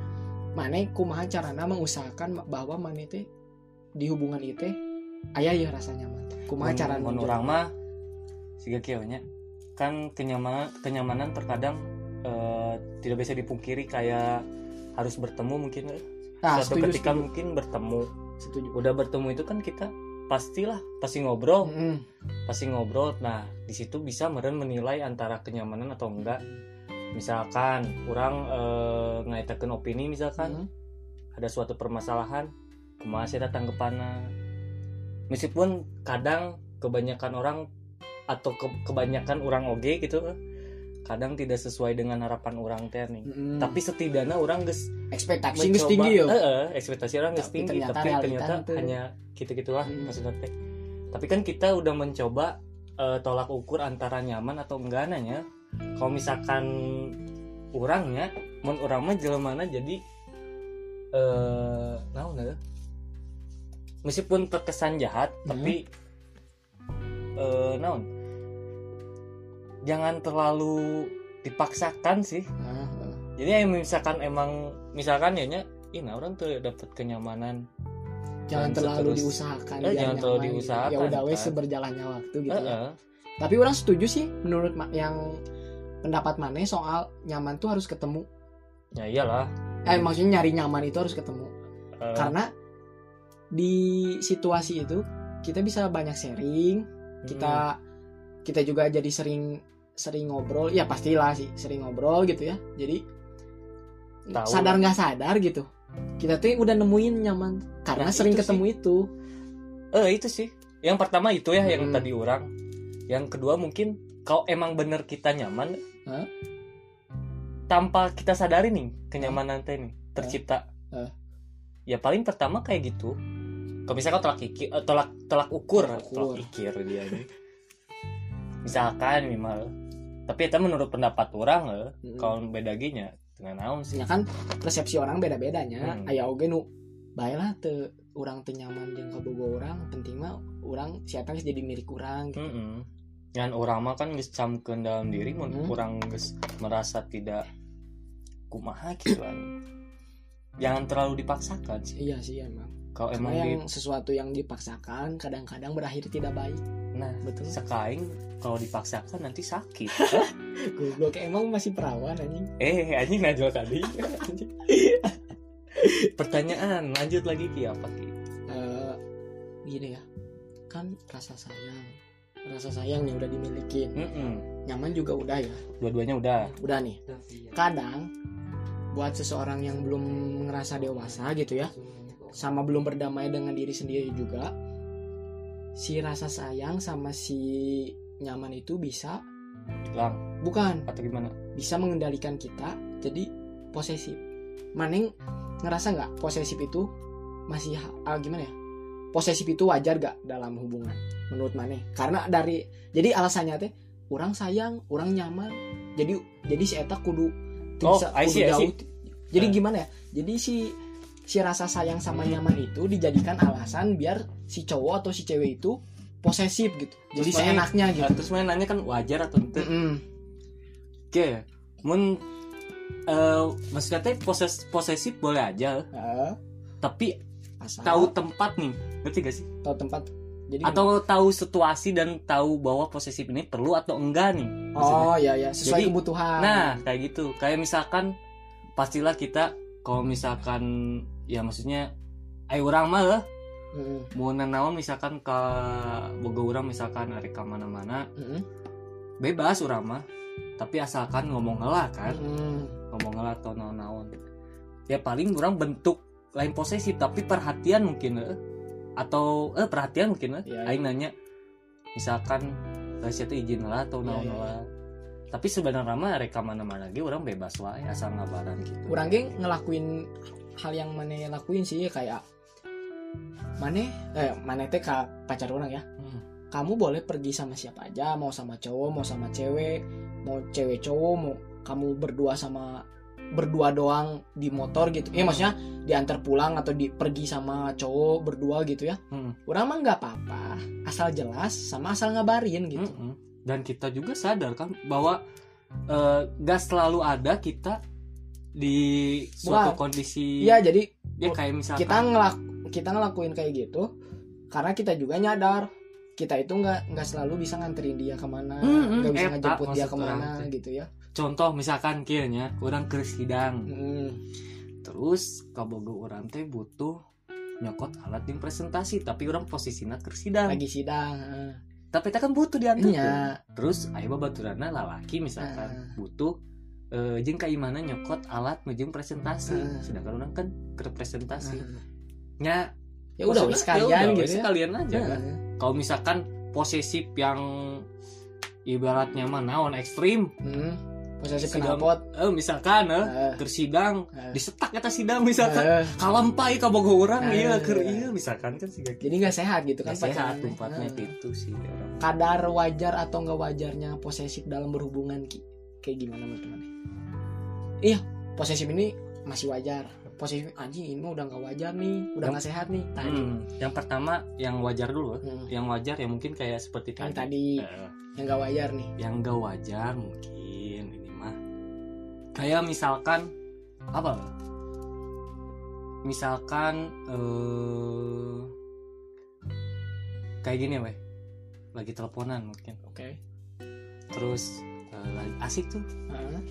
mana kumaha carana mengusahakan bahwa mana teh di hubungan itu teh aya ya rasa nyaman kumaha cara
mun urang mah siga nya kan kenyamanan kenyamanan terkadang eh, tidak bisa dipungkiri kayak harus bertemu mungkin
nah,
suatu
setuju,
ketika
setuju,
mungkin bertemu.
Setuju.
udah bertemu itu kan kita pastilah pasti ngobrol.
Mm-mm.
pasti ngobrol. Nah di situ bisa meren menilai antara kenyamanan atau enggak misalkan orang eh, ngaitakeun opini misalkan
Mm.
ada suatu permasalahan kumaha sih tanggapanna meskipun kadang kebanyakan orang atau ke- kebanyakan orang oge gitu eh, kadang tidak sesuai dengan harapan orang teh nih
Mm-mm.
tapi setidaknya orang geus
ekspektasi geus tinggi yo
Eh, eh, ekspektasi orang geus
Tapi
tinggi
ternyata
tapi ternyata
teu.
hanya gitu-gitulah
Hmm.
maksudnya teh tapi kan kita udah mencoba eh, tolak ukur antara nyaman atau enggak nanya kalau misalkan orangnya mun orang mah jelemana jadi eh naon ya meskipun terkesan jahat
Hmm.
tapi eh, naon jangan terlalu dipaksakan sih
Ah, ah.
jadi ya misalkan emang misalkan ya nya ih nah orang tuh dapat kenyamanan
jangan terlalu
seterus-
diusahakan
Eh, jangan terlalu
gitu.
diusahakan,
ya udah wes
kan.
seberjalannya waktu gitu ya
Heeh.
tapi orang setuju sih menurut yang pendapat mana soal nyaman tuh harus ketemu.
Ya iyalah.
Eh maksudnya nyari nyaman itu harus ketemu.
Eh,
karena di situasi itu kita bisa banyak sharing kita kita juga jadi sering sering ngobrol. Ya pastilah sih sering ngobrol gitu ya. Jadi
Tahu.
sadar nggak sadar gitu. Kita tuh udah nemuin nyaman. Karena
Ya,
sering
itu
ketemu itu.
Eh itu sih. Yang pertama itu ya yang
Hmm.
tadi orang. Yang kedua mungkin kalau emang bener kita nyaman
Hah?
tanpa kita sadari nih kenyamanan teh nih tercipta
Hah?
ya paling pertama kayak gitu kalau misalkan tolak ikir eh, tolak tolak ukur
Tolak ukur.
tolak ikir dia ini misalkan minimal tapi itu menurut pendapat orang eh,
Mm.
kalau beda ginya dengan naon sih
ya kan persepsi orang beda bedanya
Hmm.
aya oge nu baiklah te orang teu nyaman jeung kabogo orang penting mah orang siapa jadi milik orang gitu.
Mm-mm. Dan orang mah kan geus camkeun dalam diri mun
Hmm.
orang geus merasa tidak kumaha gitu kan. Jangan terlalu dipaksakan sih.
iya sih emang
Kalau emang
yang
di,
sesuatu yang dipaksakan kadang-kadang berakhir tidak baik
nah
betul
sekaing kalau dipaksakan nanti sakit.
goblok emang masih perawan anjing
eh anjing najwa tadi. Pertanyaan lanjut lagi ki apa ki?
Eh, gini ya kan rasa sayang rasa sayang nih udah dimiliki.
Mm-mm.
nyaman juga udah ya.
Dua-duanya udah.
udah nih. Kadang buat seseorang yang belum ngerasa dewasa gitu ya sama belum berdamai dengan diri sendiri juga si rasa sayang sama si nyaman itu bisa
Hilang.
Bukan.
Atau gimana?
bisa mengendalikan kita jadi posesif. Maneng ngerasa nggak posesif itu masih ah, gimana ya? Posesif itu wajar gak dalam hubungan menurut Maneh karena dari jadi alasannya teh orang sayang orang nyaman jadi jadi si eta kudu
Oh,
bisa- kudu
see,
jauh. jadi
Nah.
gimana ya jadi si si rasa sayang sama nyaman itu dijadikan alasan biar si cowok atau si cewek itu posesif gitu jadi
Terus
seenaknya gitu
Nah, terus main nanya kan wajar atau ente?
Mm-mm.
Oke, mun eh maksudnya teh poses posesif boleh aja,
Eh,
tapi
asal
tahu tempat nih, ngerti gak sih?
tahu tempat jadi
Atau tahu situasi dan tahu bahwa posesif ini perlu atau enggak nih? maksudnya.
oh ya ya sesuai
Jadi,
kebutuhan
Nah, kayak gitu. Kayak misalkan pastilah kita kalau misalkan ya maksudnya ayo orang mah lah,
Mm-mm.
mau nanaon misalkan ke boga orang misalkan hari ke mana-mana
Mm-mm.
bebas orang mah tapi asalkan ngomong ngelah kan
Mm-mm.
ngomong ngelah atau naon-naon ya paling orang bentuk lain posesif tapi perhatian mungkin eh. Atau eh perhatian mungkin eh.
Iya, iya.
aing nanya misalkan kasih itu izin lah atau
Iya,
naon
iya,
lah tapi sebenarnya mah reka mana-mana lagi orang bebas wae asal ngabaran gitu
Urang ge ngelakuin hal yang mana lakuin sih kayak mana eh mana teh ka pacar orang ya
Hmm.
kamu boleh pergi sama siapa aja mau sama cowok mau sama cewek mau cewek cowok mau kamu berdua sama berdua doang di motor gitu ya maksudnya diantar pulang atau di pergi sama cowok berdua gitu ya
Hmm.
orang mah nggak apa-apa asal jelas sama asal ngabarin gitu
Mm-mm. dan kita juga sadar kan bahwa eh, gak selalu ada kita di suatu
Bukan.
kondisi
Iya jadi
ya kayak misalkan
kita ngelak kita ngelakuin kayak gitu karena kita juga nyadar kita itu nggak nggak selalu bisa nganterin dia ke mana
Hmm,
nggak bisa
eta
ngejemput dia
ke
mana
orang
gitu ya.
Contoh misalkan kayaknya orang ke sidang.
Mm,
terus kabogo orang teh butuh nyokot alat di presentasi tapi orang posisinya ke sidang.
Lagi sidang
tapi kita kan butuh diantar.
Iya.
terus ayo babaturana lalaki misalkan
Ah.
butuh eh jeung kayak mana nyokot alat nujung presentasi.
Ah.
sedangkan orang kan ke presentasi.
Heeh.
nya
ya udah sekalian
ya udah,
gitu ya.
sekalian aja kan.
Heeh.
Kalau misalkan posesif yang ibaratnya mah naon ekstrim
Hmm. posesif
Sidang.
kenalpot
eh misalkan eh
Heeh.
ke sidang
Heeh.
disetak eta sidang misalkan
Heeh.
kalampai ka boga orang
Ah.
iya keur iya misalkan kan sih
jadi nggak sehat gitu kan
sehat
pacaran.
tempatnya
Heeh.
itu sih orang
kadar wajar atau nggak wajarnya posesif dalam berhubungan Ki? kayak gimana menurut Maneh? iya posesif ini masih wajar posisi anjing ini udah nggak wajar nih udah
Yang-
nggak sehat nih. Tadi
Hmm, yang pertama yang wajar dulu
Hmm.
yang wajar ya mungkin kayak seperti tadi.
tadi
Eh,
yang nggak wajar nih.
Yang gak wajar mungkin ini mah. Kayak misalkan apa? Misalkan eh kayak gini weh. Lagi teleponan mungkin.
Oke.
Terus eh, lagi asik tuh.
Heeh.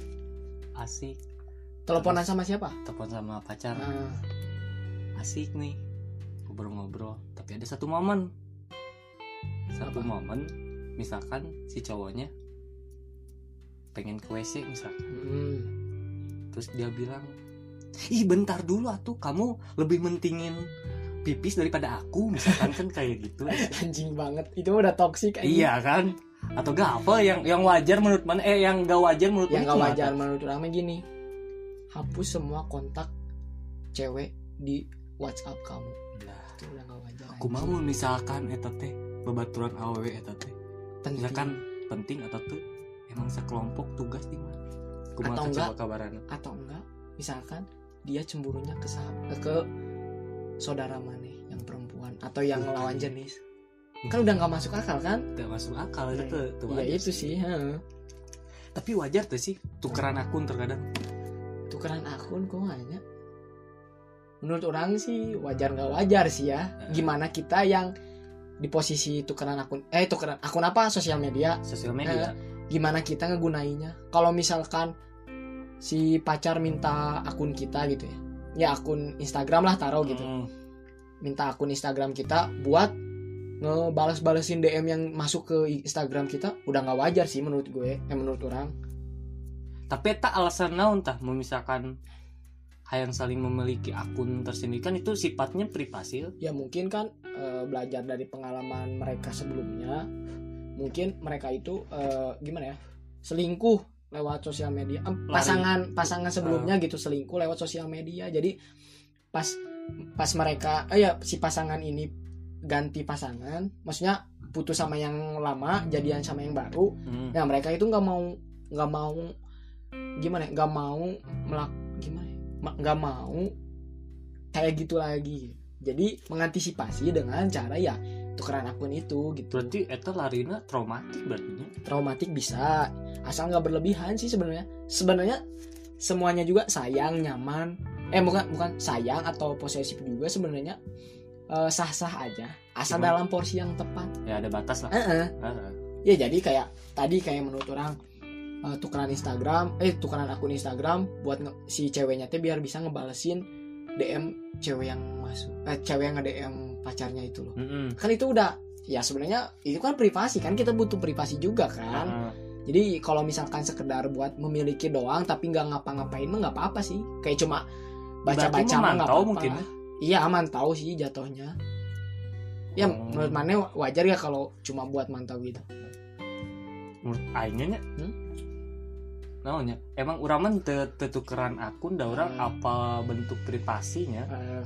asik
teleponan sama siapa?
Telepon sama pacar.
Heeh.
asik nih ngobrol-ngobrol. Tapi ada satu momen. Satu
Apa?
momen misalkan si cowoknya pengen ke WC misalkan.
Hmm.
terus dia bilang ih bentar dulu atuh kamu lebih mentingin pipis daripada aku misalkan kan kayak gitu.
Anjing banget itu udah toksik
iya kan? Atau gak apa yang yang wajar menurut mana eh yang gak wajar menurut
yang gak wajar menurut orang gini hapus semua kontak cewek di WhatsApp kamu.
Lah,
itu udah gak wajar
aku mau misalkan eta teh babaturan awewe eta teh.
Penting.
Misalkan penting atau tuh emang sekelompok tugas di mana? Kumaha
Atau enggak?
coba kabaran
atau enggak? Misalkan dia cemburunya ke ke saudara mana yang perempuan atau yang lawan jenis. Kan udah nggak masuk akal kan?
Gak masuk akal itu tuh, tuh
ya itu sih heeh.
tapi wajar tuh sih tukeran akun terkadang
tukeran akun kok hanya menurut orang sih wajar nggak wajar sih ya.
Eh.
gimana kita yang di posisi tukeran akun eh tukeran akun apa? Sosial media.
Sosial media.
gimana kita ngegunainya kalau misalkan si pacar minta akun kita gitu ya. Ya akun Instagram lah taruh gitu.
Hmm.
minta akun Instagram kita buat ngebales-balesin DM yang masuk ke Instagram kita udah nggak wajar sih menurut gue eh menurut orang
tapi tak alasan naon tah memisahkan hayang saling memiliki akun tersendiri. Kan itu sifatnya privasi.
Ya mungkin kan eh, belajar dari pengalaman mereka sebelumnya. Mungkin mereka itu eh, gimana ya selingkuh lewat sosial media.
Lari.
pasangan pasangan sebelumnya gitu selingkuh lewat sosial media. Jadi pas pas mereka eh ya si pasangan ini ganti pasangan maksudnya putus sama yang lama jadian sama yang baru.
Hmm.
Nah mereka itu nggak mau nggak mau gimana? ya, Nggak mau melak gimana? ya, Nggak mau kayak gitu lagi. Jadi mengantisipasi dengan cara ya tukeran akun itu gitu.
berarti eta larina traumatik berarti nya.
Traumatik bisa asal nggak berlebihan sih sebenarnya. Sebenarnya semuanya juga sayang nyaman. Eh bukan bukan sayang atau posesif juga sebenarnya eh, sah-sah aja asal
Cuman-
dalam porsi yang tepat.
ya ada batas lah
Eh, eh.
Ah, ah.
ya jadi kayak tadi kayak menurut orang eh, tukeran Instagram eh tukeran akun Instagram buat nge- si ceweknya teh biar bisa ngebalesin DM cewek yang masuk eh cewek yang nge DM pacarnya itu loh
Mm-mm.
kan itu udah ya sebenarnya itu kan privasi kan kita butuh privasi juga kan
Ah,
jadi kalau misalkan sekedar buat memiliki doang tapi nggak ngapa-ngapain mah nggak apa-apa sih kayak cuma baca-baca mah nggak apa-apa
mungkin.
iya aman tahu sih jatuhnya ya
Oh.
menurut mana wajar ya kalau cuma buat mantau gitu
menurut aingnya nya
Hmm?
Naonnya? Emang urang mah teu teu tukeran akun da urang
Hmm.
apa bentuk privasinya?
Eh,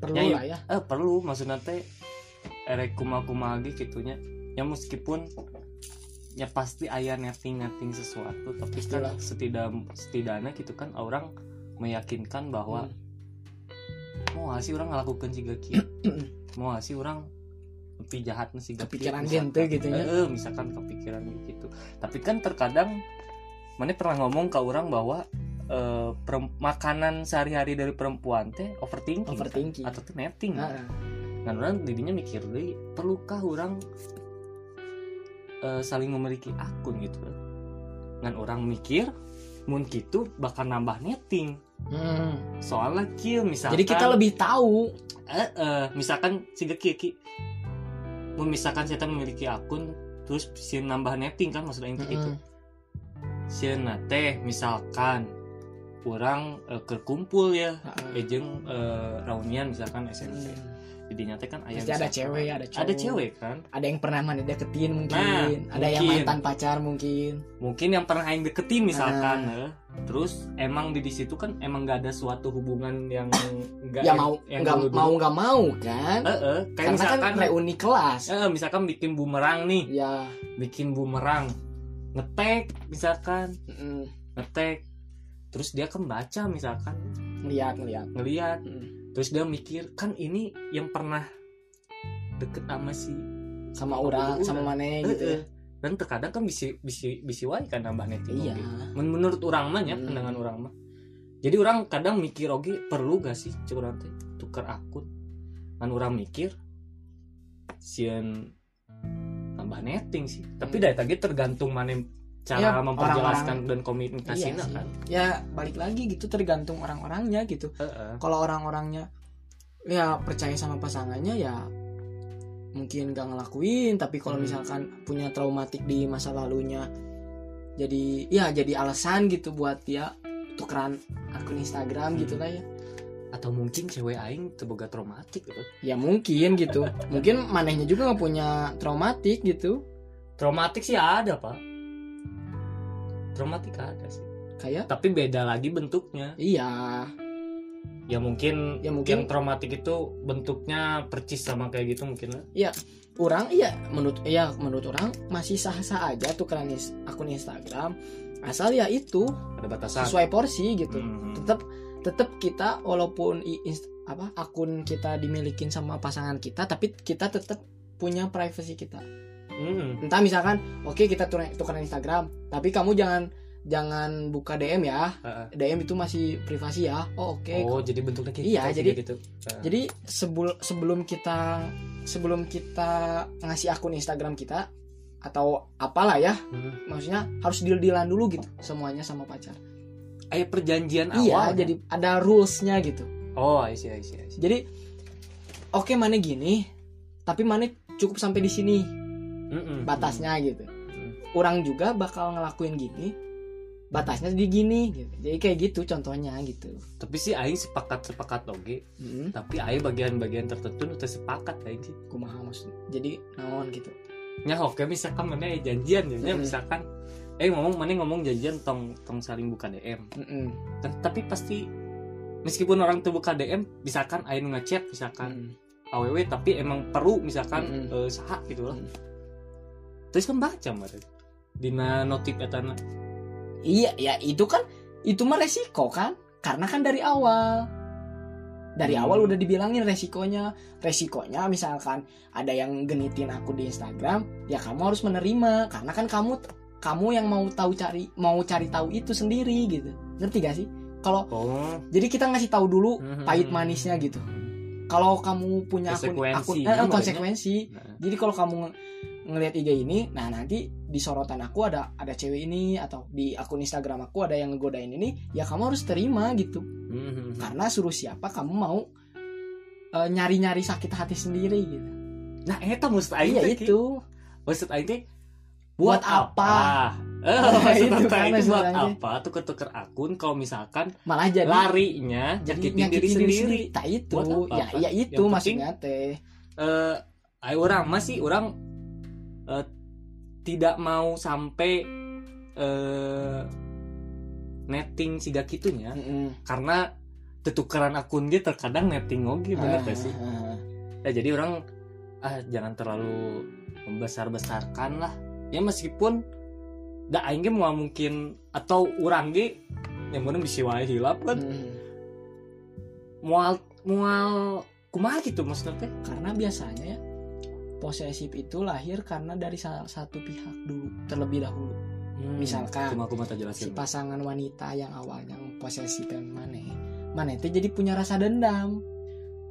perlu
Ya, iya.
lah ya.
Eh perlu. Maksudnya teh erek kumaha lagi gitunya. Ya meskipun ya pasti ayah netting netting sesuatu tapi
Pastilah.
kan setidak setidaknya gitu kan orang meyakinkan bahwa mau nggak sih orang ngelakukan si gaki mau nggak sih orang lebih jahat sih
kepikiran gente gitu ya
eh, misalkan kepikiran gitu. Tapi kan terkadang mana pernah ngomong ke orang bahwa perem- makanan sehari-hari dari perempuan teh overthinking, kan?
Overthinking.
atau tuh netting
Nah,
dan orang didinya mikir deh perlukah orang eh, saling memiliki akun gitu kan orang mikir mun gitu bakal nambah netting
hmm.
soalnya kill misalkan
jadi kita lebih tahu
eh, eh, misalkan si Ki misalkan saya memiliki akun terus si nambah netting kan maksudnya itu gitu
Mm-mm.
Si teh misalkan orang eh, kerkumpul ya ejeng eh, reunian misalkan SMP
Hmm.
jadi nyata kan ayah
pasti ada cewek ada cowok.
ada cewek kan?
Ada yang pernah mana deketin mungkin
Nah,
ada yang
mungkin.
mantan pacar mungkin.
Mungkin yang pernah aing deketin misalkan eh. terus emang di situ kan emang nggak ada suatu hubungan yang nggak
ya mau
yang dulu-dulu.
mau nggak mau kan?
Eh, eh, kayak
karena
misalkan
kan reuni kelas.
Eh, misalkan bikin bumerang nih.
Ya.
Bikin bumerang ngetek misalkan.
Mm,
ngetek. Terus dia kan baca misalkan.
Ngeliat ngeliat.
Ngelihat
Mm.
terus dia mikir kan ini yang pernah deket sama si
sama orang sama mana gitu ya.
Heeh. dan terkadang kan bisa bisa bisa wae kan nambah netting
iya.
oge. Men- menurut orang mah ya
Hmm.
pandangan orang mah. Jadi orang kadang mikir oke perlu gak sih curang teh tuker akun? Kan orang mikir sieun nambah netting sih tapi
Hmm.
dari tadi tergantung mana cara
Ya,
memperjelaskan dan
iya
komunikasinya
sih.
kan
ya balik lagi gitu tergantung orang-orangnya gitu
Heeh.
kalau orang-orangnya ya percaya sama pasangannya ya mungkin gak ngelakuin tapi kalau
Hmm.
misalkan punya traumatik di masa lalunya jadi ya jadi alasan gitu buat dia tukeran akun Instagram
Hmm.
gitu lah ya
atau mungkin cewek aing terboga traumatik gitu.
Ya mungkin gitu. Mungkin manehnya juga nggak punya traumatik gitu.
Traumatik sih ada pak. Traumatik ada sih.
Kayak?
Tapi beda lagi bentuknya.
Iya.
Ya mungkin
Ya, mungkin-
yang traumatik itu bentuknya percis sama kayak gitu mungkin lah.
orang iya menurut ya menurut orang masih sah-sah aja tukeran is- akun Instagram. Asal ya itu.
Ada batasan.
Sesuai porsi gitu.
Hmm.
tetap tetap kita walaupun apa akun kita dimilikin sama pasangan kita tapi kita tetap punya privacy kita
Hmm.
entah misalkan oke kita tukeran tukeran Instagram tapi kamu jangan jangan buka DM ya
Heeh.
DM itu masih privasi ya oh oke
oh jadi bentuknya kayak
Iya,
gitu,
jadi-
kayak gitu Heeh.
jadi sebul- sebelum kita sebelum kita ngasih akun Instagram kita atau apalah ya
Hmm.
maksudnya harus deal dealan dulu gitu semuanya sama pacar
Kayak perjanjian
iya
awal
jadi ada rulesnya gitu
oh I see, I see, I see.
jadi oke mana gini tapi mana cukup sampai di sini
Mm-mm.
batasnya gitu
Mm.
orang juga bakal ngelakuin gini batasnya di gini gitu. jadi kayak gitu contohnya gitu
tapi sih aing sepakat sepakat oke
hmm.
tapi aing bagian-bagian tertentu udah sepakat aing sih
kumaha maksud jadi naon gitu
ya oke misalkan mana janjian ya
Mm-mm.
misalkan eh ngomong mana ngomong janjian tong tong saling buka DM
Mm-mm.
Kan- tapi pasti meskipun orang tuh buka DM misalkan aing ngechat misalkan
Mm-mm.
aww tapi emang perlu misalkan
Mm-mm.
eh, saha gitu lah
Mm.
terus kan baca mah dina notif etana
iya ya itu kan itu mah resiko kan karena kan dari awal dari
Hmm.
awal udah dibilangin resikonya resikonya misalkan ada yang genitin aku di Instagram ya kamu harus menerima karena kan kamu kamu yang mau tahu cari mau cari tahu itu sendiri gitu. Ngerti gak sih? Kalau
oh.
jadi kita ngasih tahu dulu
Mhm.
pahit manisnya gitu. Kalau kamu punya akun akun
Konsekuensi,
eh,
namanya.
konsekuensi.
Nah,
jadi kalau kamu nge- ngelihat IG ini nah nanti di sorotan aku ada ada cewek ini atau di akun Instagram aku ada yang ngegodain ini ya kamu harus terima gitu.
Mhm.
karena suruh siapa kamu mau eh, nyari-nyari sakit hati sendiri gitu.
Nah eta maksud aing
iya itu.
Maksud aing
Buat
buat apa,
Nah, itu kan
teh
maksud
buat apa? Tuker-tuker akun kalau misalkan
malah jadi
larinya
jadi
nyakitin diri sendiri.
tak itu.
Buat apa,
ya ya itu
Yang
maksudnya teh.
eh ayo orang masih orang eh, tidak mau sampai eh netting siga gitunya
Mm-mm.
karena tetukeran akun dia terkadang netting oke bener gak sih?
Ah, ah,
ya jadi orang ah jangan terlalu membesar besarkan lah ya meskipun dah aing ge mau mungkin atau orang ge yang mana bisa wae hilap kan.
Mm.
mual mual kumaha gitu maksudnya teh?
Karena biasanya ya posesif itu lahir karena dari salah satu pihak dulu terlebih dahulu.
Hmm,
Misalkan,
aku mata
si
jelasin
pasangan wanita yang awalnya posesif dan mana mana itu jadi punya rasa dendam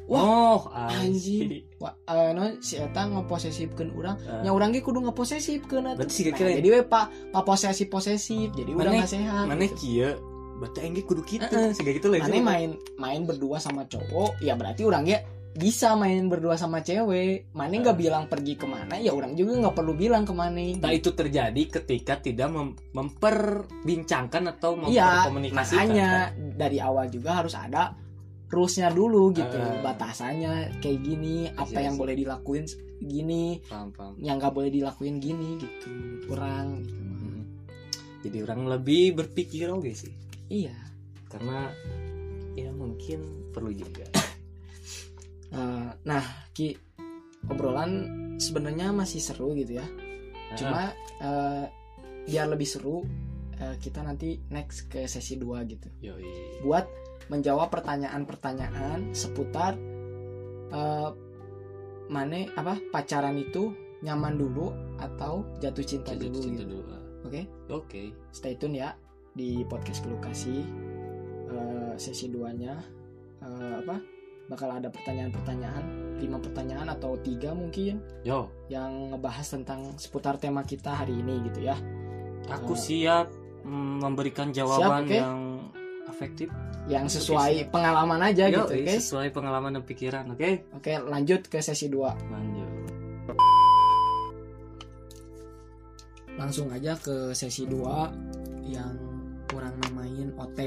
oh
anjing. Wah, eh, no, si eta ngeposesifkeun urang
Eh.
nya urang ge kudu ngeposesifkeun atuh.
Si
Nah, jadi we pa pa posesif posesif jadi udah
Maneh-
nggak sehat
mana
gitu.
kia berarti ge kudu gitu
Heeh.
sehingga gitu lah
Maneh main main berdua sama cowok ya berarti orang ya bisa main berdua sama cewek Maneh nggak
Eh.
bilang pergi ke mana ya orang juga nggak perlu bilang ke Maneh
Nah itu terjadi ketika tidak mem- memperbincangkan atau
Iya,
memperkomunikasikan.
makanya
kan?
dari awal juga harus ada rulesnya dulu gitu
Eh.
batasannya kayak gini apa
Iya,
yang
iya.
boleh dilakuin gini
Paham, paham.
yang nggak boleh dilakuin gini gitu kurang gitu
Mm. Jadi orang lebih berpikir oke sih,
iya
karena ya mungkin perlu juga.
Eh, nah ki obrolan sebenarnya masih seru gitu ya cuma eh, biar lebih seru eh, kita nanti next ke sesi 2 gitu
Yoi.
buat menjawab pertanyaan-pertanyaan seputar eh mana apa pacaran itu nyaman dulu atau jatuh cinta
Jatuh
dulu
cinta
gitu.
dulu.
Oke,
Oke.
stay tune ya di podcast Keluh Kasih eh, sesi 2-nya eh, apa? Bakal ada pertanyaan-pertanyaan, lima pertanyaan atau tiga mungkin
Yo,
yang ngebahas tentang seputar tema kita hari ini gitu ya.
aku
Eh,
siap mm, memberikan jawaban
oke.
yang efektif.
Yang sesuai pengalaman aja
Yo,
gitu, oke?
sesuai pengalaman dan pikiran. Oke.
Oke, lanjut ke sesi 2.
Lanjut.
Langsung aja ke sesi 2 yang kurang namain OT.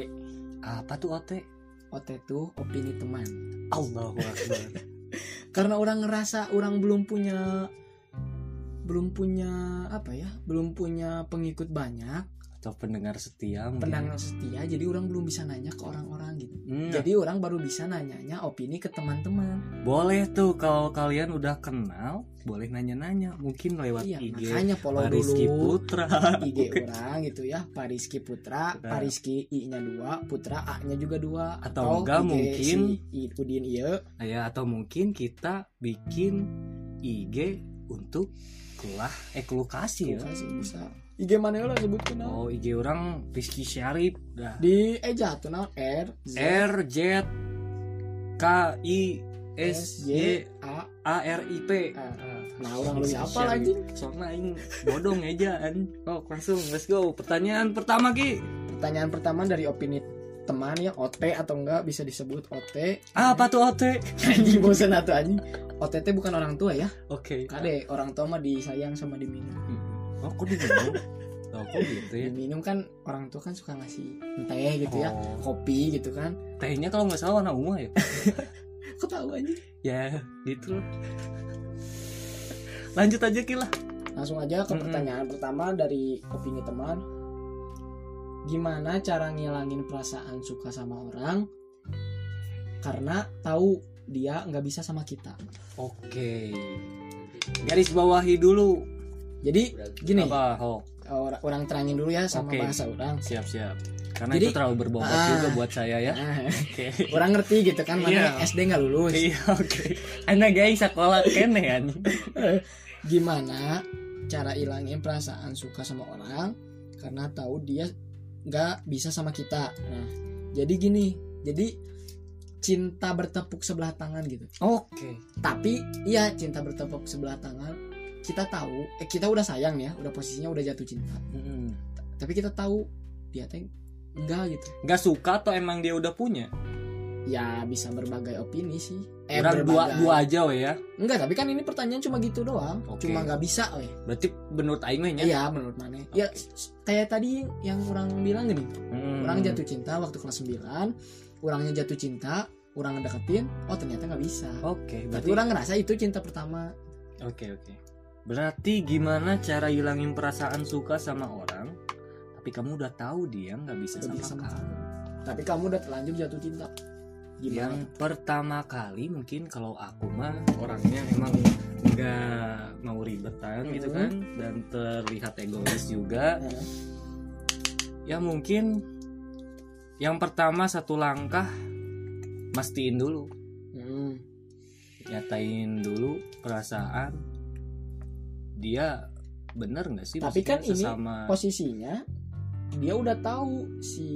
Apa tuh OT?
OT itu opini teman.
Allahu Akbar.
Karena orang ngerasa orang belum punya belum punya apa ya? Belum punya pengikut banyak,
Atau pendengar setia mungkin.
pendengar setia, jadi orang belum bisa nanya ke orang-orang gitu.
Hmm,
Jadi orang baru bisa nanyanya opini ke teman-teman.
boleh tuh kalau kalian udah kenal, boleh nanya-nanya. Mungkin lewat
Iya,
IG
makanya follow
Rizky
dulu.
Putra.
IG orang gitu ya Pariski Putra
Putra.
Pariski I nya dua Putra A nya juga dua
Atau enggak,
IG
mungkin
si Udin iya
ya atau mungkin kita bikin IG untuk kelah eh keluh kasih ya.
bisa IG mana lah sebutkan nah.
Oh IG orang Rizky Syarif dah.
di eja tuh nah R Z
R Z K I S Y
A
A R I P.
A. nah orang lu
Rizky
apa
Syarif.
lagi
Soalnya aing bodong ejaan. Oh, langsung let's go. Pertanyaan pertama Ki.
pertanyaan pertama dari opini teman ya OT atau enggak bisa disebut OT
Apa tuh OT?
anjing bosan atau anjing OTT bukan orang tua ya
Oke.
kade orang tua mah disayang sama diminum
Oh, kok diminum? Oh, kok gitu ya?
diminum kan orang tua kan suka ngasih teh gitu ya
Oh,
kopi gitu kan
tehnya kalau nggak salah warna ungu ya?
kok tahu aja
ya, gitu. Lanjut aja Ki lah.
langsung aja ke
Mm-mm.
pertanyaan pertama dari opini teman gimana cara ngilangin perasaan suka sama orang karena tahu dia nggak bisa sama kita
Oke. Garis bawahi dulu.
Jadi gini
Apa? Oh,
orang, orang terangin dulu ya sama
Oke.
bahasa orang
siap-siap. Karena
Jadi-
itu terlalu berbobot
Ah.
juga buat saya ya.
Nah,
Oke.
orang ngerti gitu kan mana
Iya.
SD nggak lulus
Iya, oke. Anak guys sekolah kene kan.
gimana cara ilangin perasaan suka sama orang karena tahu dia nggak bisa sama kita nah jadi gini jadi cinta bertepuk sebelah tangan gitu
Oke.
tapi iya cinta bertepuk sebelah tangan kita tahu eh, kita udah sayang ya udah posisinya udah jatuh cinta
Mm.
tapi kita tahu dia teh enggak gitu
Gak suka atau emang dia udah punya?
ya bisa berbagai opini sih eh
Orang dua
berbagai-
dua aja we ya.
enggak tapi kan ini pertanyaan cuma gitu doang
Oke.
cuma nggak bisa weh
Berarti menurut aing nya.
Iya menurut mana Ya s- kayak tadi yang orang bilang gini
Hmm.
Orang jatuh cinta waktu kelas 9 Orangnya jatuh cinta Orang ngedeketin Oh ternyata nggak bisa
Oke,
Tapi
berarti
orang ngerasa itu cinta pertama
Oke, oke. Berarti gimana cara hilangin perasaan suka sama orang tapi kamu udah tahu dia nggak bisa sama,
sama
kamu.
Tapi kamu udah terlanjur jatuh cinta
Yang
Gimana?
pertama kali mungkin kalau aku mah orangnya emang nggak mau ribetan gitu
Mhm.
kan dan terlihat egois juga.
Nah,
Ya mungkin yang pertama satu langkah mastiin dulu,
hmm,
nyatain dulu perasaan dia bener nggak sih?
Tapi kan ini
sesama
Posisinya Dia udah tahu si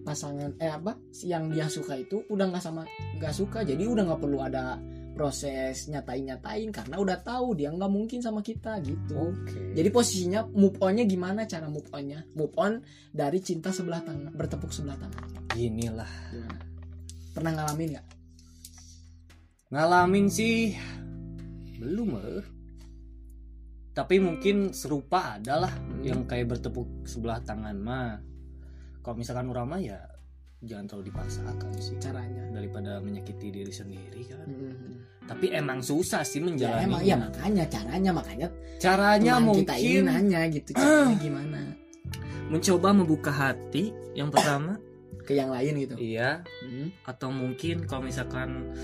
pasangan Eh apa si Yang dia suka itu udah nggak sama nggak suka Jadi udah nggak perlu ada proses nyatain-nyatain Karena udah tahu dia nggak mungkin sama kita gitu
Oke.
Jadi posisinya move onnya gimana cara move onnya? Move on dari cinta sebelah tangan, bertepuk sebelah tangan.
Inilah
Gimana? Pernah ngalamin nggak?
ngalamin sih belum eh. Tapi mungkin serupa adalah
Hmm.
yang kayak bertepuk sebelah tangan mah. Kalau misalkan urama ya jangan terlalu dipaksakan sih
Caranya.
daripada menyakiti diri sendiri kan.
Hmm.
Tapi emang susah sih
Ya
menjalani.
emang ya makanya caranya makanya
Caranya mungkin
kita ini nanya gitu caranya gimana
mencoba membuka hati yang pertama,
ke yang lain gitu.
iya.
Hmm.
Atau mungkin kalau misalkan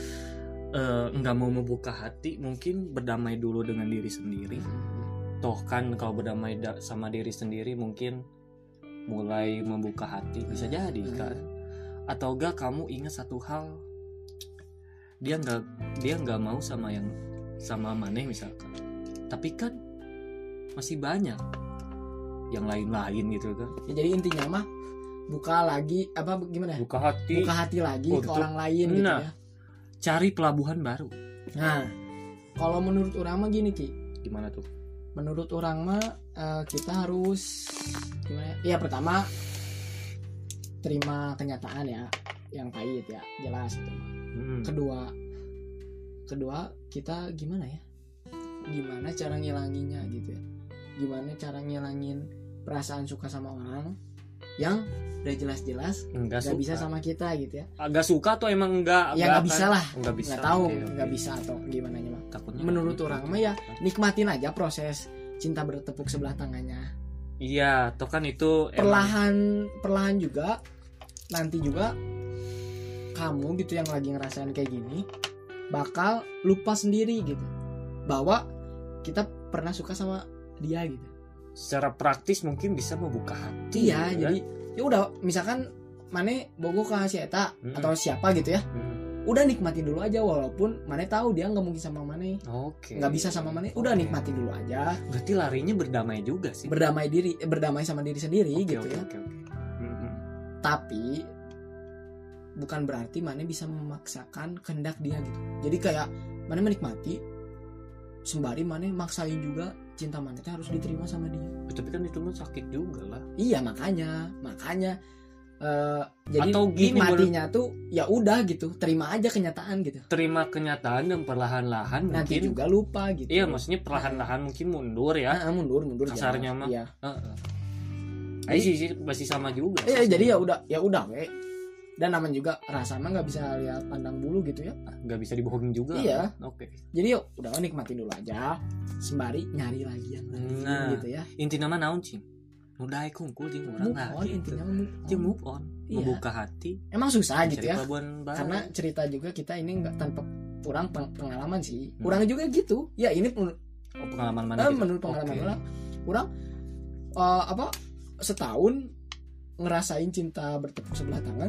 eh, nggak mau membuka hati, mungkin berdamai dulu dengan diri sendiri. toh kan kalau berdamai da- sama diri sendiri mungkin mulai membuka hati. Bisa jadi
Hmm.
kan atau enggak kamu ingat satu hal? Dia nggak dia nggak mau sama yang sama maneh misalkan. Tapi kan masih banyak yang lain-lain gitu kan
Ya, jadi intinya mah buka lagi apa gimana? Ya
buka hati.
Buka hati lagi ke
Untuk-
orang lain gitu
Nah.
ya
cari pelabuhan baru
nah kalau menurut orang mah gini ki
gimana tuh
menurut orang mah eh, kita harus gimana ya? ya pertama terima kenyataan ya yang pahit ya jelas itu mah.
Hmm.
kedua kedua kita gimana ya gimana cara ngilanginnya gitu ya gimana cara ngilangin perasaan suka sama orang yang udah jelas-jelas
enggak
nggak
suka.
bisa sama kita gitu ya.
Agak suka atau emang enggak
ya nggak bisa lah.
Enggak bisa.
Nggak tahu nggak bisa atau gimana mah
takutnya
menurut
gitu.
orang mah ya nikmatin aja proses cinta bertepuk sebelah tangannya.
Iya toh kan itu emang-
perlahan perlahan juga nanti juga kamu gitu yang lagi ngerasain kayak gini bakal lupa sendiri gitu. Bahwa kita pernah suka sama dia gitu
secara praktis mungkin bisa membuka hati
iya
gitu kan.
jadi ya udah misalkan mana bogo ke si eta
Hmm.
atau siapa gitu ya
Hmm.
udah nikmatin dulu aja walaupun mana tahu dia nggak mungkin sama mana
oke
nggak bisa sama mana udah
Oke.
nikmatin dulu aja
berarti larinya berdamai juga sih
berdamai diri eh, berdamai sama diri sendiri
Oke,
gitu
oke,
ya
oke, oke. Hmm, hmm.
tapi bukan berarti mana bisa memaksakan kehendak dia gitu jadi kayak mana menikmati sembari mana maksain juga cinta mana teh harus diterima sama dia.
Tapi kan itu mah sakit juga lah.
Iya makanya makanya eh, jadi
Atau gini,
nikmatinya tuh ya udah gitu terima aja kenyataan gitu.
Terima kenyataan dan perlahan-lahan
nanti
mungkin
juga lupa gitu.
Iya maksudnya perlahan-lahan mungkin mundur ya.
Ah, mundur mundur
Kasarnya mah.
iya.
Heeh. Eh, sih, sih masih sama juga.
Eh,
sih.
jadi ya udah ya udah we dan namanya juga rasa mah nggak bisa lihat pandang bulu gitu ya
nggak bisa dibohongin juga
Iya.
oke
jadi yuk udah nikmatin dulu aja sembari nyari lagi yang lain
Nah.
gitu ya
inti nama naon cing udah kungkul jeung orang
move on
gitu.
intinya move on.
Jeung move on
Iya.
membuka hati
emang susah gitu ya karena cerita juga kita ini nggak tanpa kurang peng- pengalaman sih
Hmm.
kurang juga gitu ya ini menurut,
oh, pengalaman mana
eh,
gitu?
menurut pengalaman
Oke.
orang kurang eh, apa setahun ngerasain cinta bertepuk sebelah tangan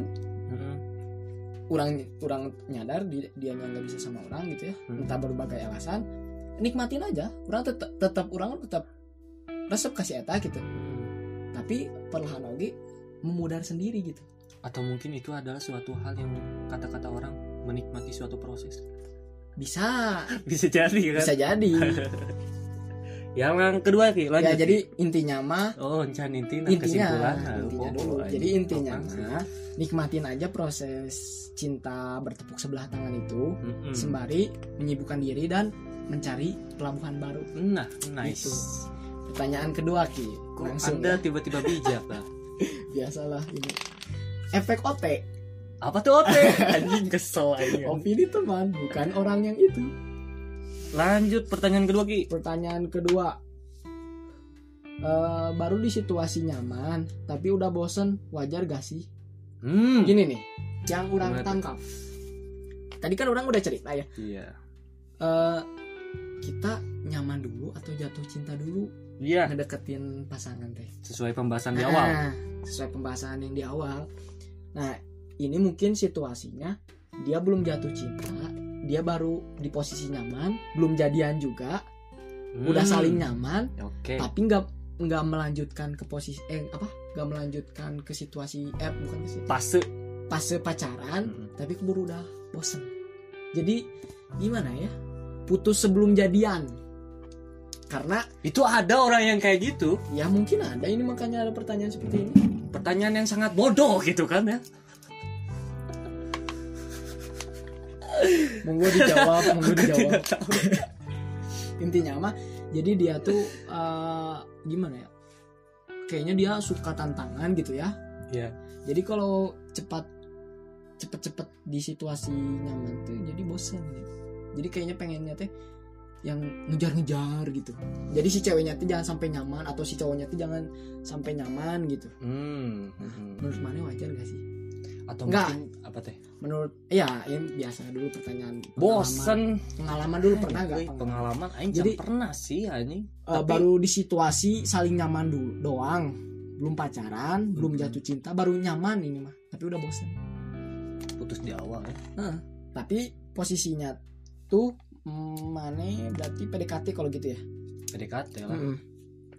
Mm-mm.
kurang kurang nyadar dia dia nggak bisa sama orang gitu ya.
Hmm.
entah berbagai alasan nikmatin aja. Orang tetap tetap orang tetap resep kasih eta gitu.
Mm.
tapi perlahan lagi memudar sendiri gitu.
Atau mungkin itu adalah suatu hal yang kata-kata orang menikmati suatu proses?
Bisa.
Bisa jadi kan?
Bisa jadi
yang kedua ki lanjut
ya jadi intinya mah
oh encan inti nah,
intinya
kesimpulan.
intinya
oh,
dulu.
oh,
jadi intinya mah nikmatin aja proses cinta bertepuk sebelah tangan itu
Mm-mm.
sembari menyibukkan diri dan mencari pelabuhan baru.
Nah nice.
Gitu. pertanyaan kedua ki.
Kok
langsung
anda
ya.
tiba-tiba bijak lah
biasalah ini. Efek OT
apa tuh ote? Anjing kesel anjing
opini teman bukan orang yang itu
lanjut pertanyaan kedua ki.
Pertanyaan kedua. Eh, baru di situasi nyaman tapi udah bosen wajar gak sih?
Hmm.
Gini nih yang orang
Gimana tuh?
tangkap. Tadi kan orang udah cerita ya.
Iya.
Eh, kita nyaman dulu atau jatuh cinta dulu?
Iya.
Ngedeketin pasangan teh.
Sesuai pembahasan di awal.
Nah, sesuai pembahasan yang di awal. Nah ini mungkin situasinya dia belum jatuh cinta dia baru di posisi nyaman belum jadian juga udah
Hmm.
saling nyaman
oke.
tapi nggak nggak melanjutkan ke posisi eh apa nggak melanjutkan ke situasi eh bukan ke situasi
fase.
Fase pacaran
Mm-mm.
tapi keburu udah bosen. Jadi gimana ya? Putus sebelum jadian. Karena
itu ada orang yang kayak gitu.
Ya mungkin ada. Ini makanya ada pertanyaan seperti ini.
Pertanyaan yang sangat bodoh gitu kan ya
monggo dijawab monggo dijawab. intinya mah jadi dia tuh eh, gimana ya? Kayaknya dia suka tantangan gitu ya.
Iya.
jadi kalau cepat cepet-cepet di situasi nyaman tuh jadi bosan gitu jadi kayaknya pengennya teh yang ngejar-ngejar gitu. Jadi si ceweknya tuh jangan sampai nyaman atau si cowoknya tuh jangan sampai nyaman gitu.
Hmm, hmm.
menurut mana wajar gak sih
atau
Enggak.
mungkin apa teh?
Menurut ya ini biasa dulu pertanyaan pengalaman.
bosen.
pengalaman. Dulu pernah gak
Wih, pengalaman aing
Jadi-
pernah sih anjing.
Eh,
Tapi-
baru di situasi saling nyaman dulu doang. Belum pacaran belum
Hmm.
jatuh cinta baru nyaman ini mah. Tapi udah bosan
putus di awal ya.
Heeh. tapi posisinya tuh mana berarti PDKT kalau gitu ya?
PDKT lah.
Mm-mm.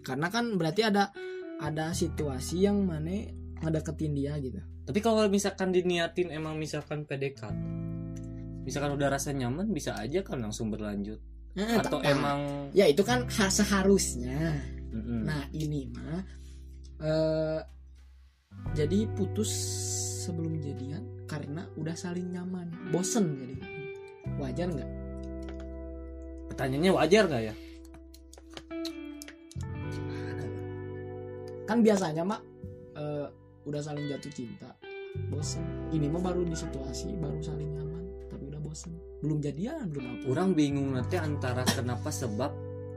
karena kan berarti ada ada situasi yang mana ngedeketin dia gitu
tapi kalau misalkan diniatin emang misalkan PDKT misalkan udah rasa nyaman bisa aja kan langsung berlanjut.
Eh,
atau
tak-
emang
ya itu kan ha- seharusnya.
Mm-mm.
nah ini mah eh jadi putus sebelum jadian karena udah saling nyaman. Bosen jadi. Wajar nggak?
Pertanyaannya wajar nggak ya?
Kan biasanya mak eh, udah saling jatuh cinta bosen. Ini mah baru di situasi baru saling nyaman tapi udah bosen. Belum jadian belum apa.
Orang bingung nanti antara kenapa sebab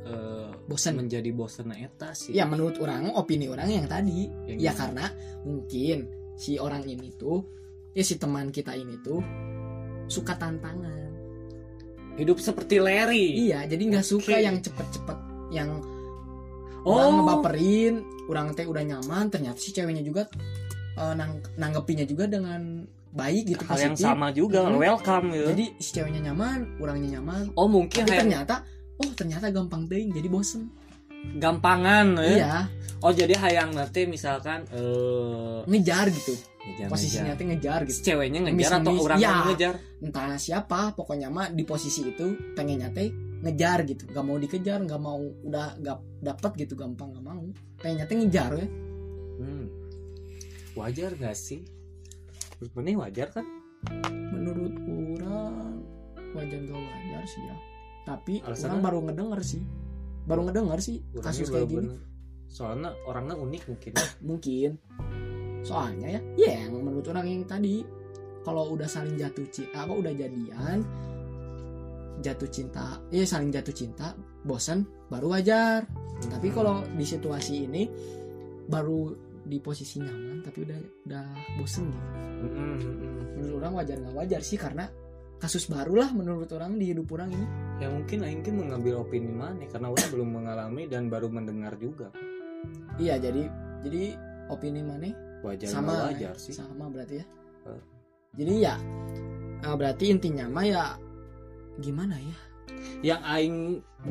eh,
bosen.
menjadi bosan eta sih.
Ya menurut orang opini orang yang tadi.
Yang
ya
gimana?
karena mungkin si orang ini tuh ya si teman kita ini tuh suka tantangan.
Hidup seperti Larry.
Iya jadi nggak suka
Oke.
yang cepet-cepet yang
oh.
orang ngebaperin orang teh udah nyaman ternyata si ceweknya juga eh, nang- nanggepinnya juga dengan baik gitu
hal yang sama juga
Hmm.
welcome ya.
Jadi si ceweknya nyaman orangnya nyaman.
Oh mungkin
tapi
kayak
ternyata oh ternyata gampang ting jadi bosen.
Gampangan ya.
Iya.
Oh jadi hayang nanti misalkan eh
ngejar gitu.
Ngejar,
posisinya
ngejar.
ngejar
Si
gitu.
ceweknya ngejar atau
Ngemis-ngemis.
orang
Ya.
ngejar?
entah siapa pokoknya mah di posisi itu pengennya teh ngejar gitu. Gak mau dikejar nggak mau udah gak dapet gitu gampang gak mau. Pengennya teh ngejar ya.
Hmm. Wajar gak sih? Menurut mana wajar kan?
Menurut orang wajar gak wajar sih ya. Tapi
Alasannya?
orang baru ngedenger sih. Baru ngedenger sih kasus kayak gini.
soalnya orangnya unik mungkin.
Mungkin. Soalnya ya ya yang menurut orang yang tadi kalau udah saling jatuh cinta apa udah jadian jatuh cinta ya saling jatuh cinta bosan baru wajar. Tapi
Hmm.
kalau di situasi ini baru di posisi nyaman tapi udah udah bosen gitu.
Mm, mm, mm.
menurut orang wajar nggak wajar sih karena kasus baru lah menurut orang di hidup orang ini.
Ya mungkin Aing mungkin mengambil opini mana karena orang belum mengalami dan baru mendengar juga.
Iya jadi jadi opini mana?
Wajar
sama
nggak wajar sih.
sama berarti ya.
Eh.
jadi ya eh, berarti intinya mah ya gimana ya?
Yang aing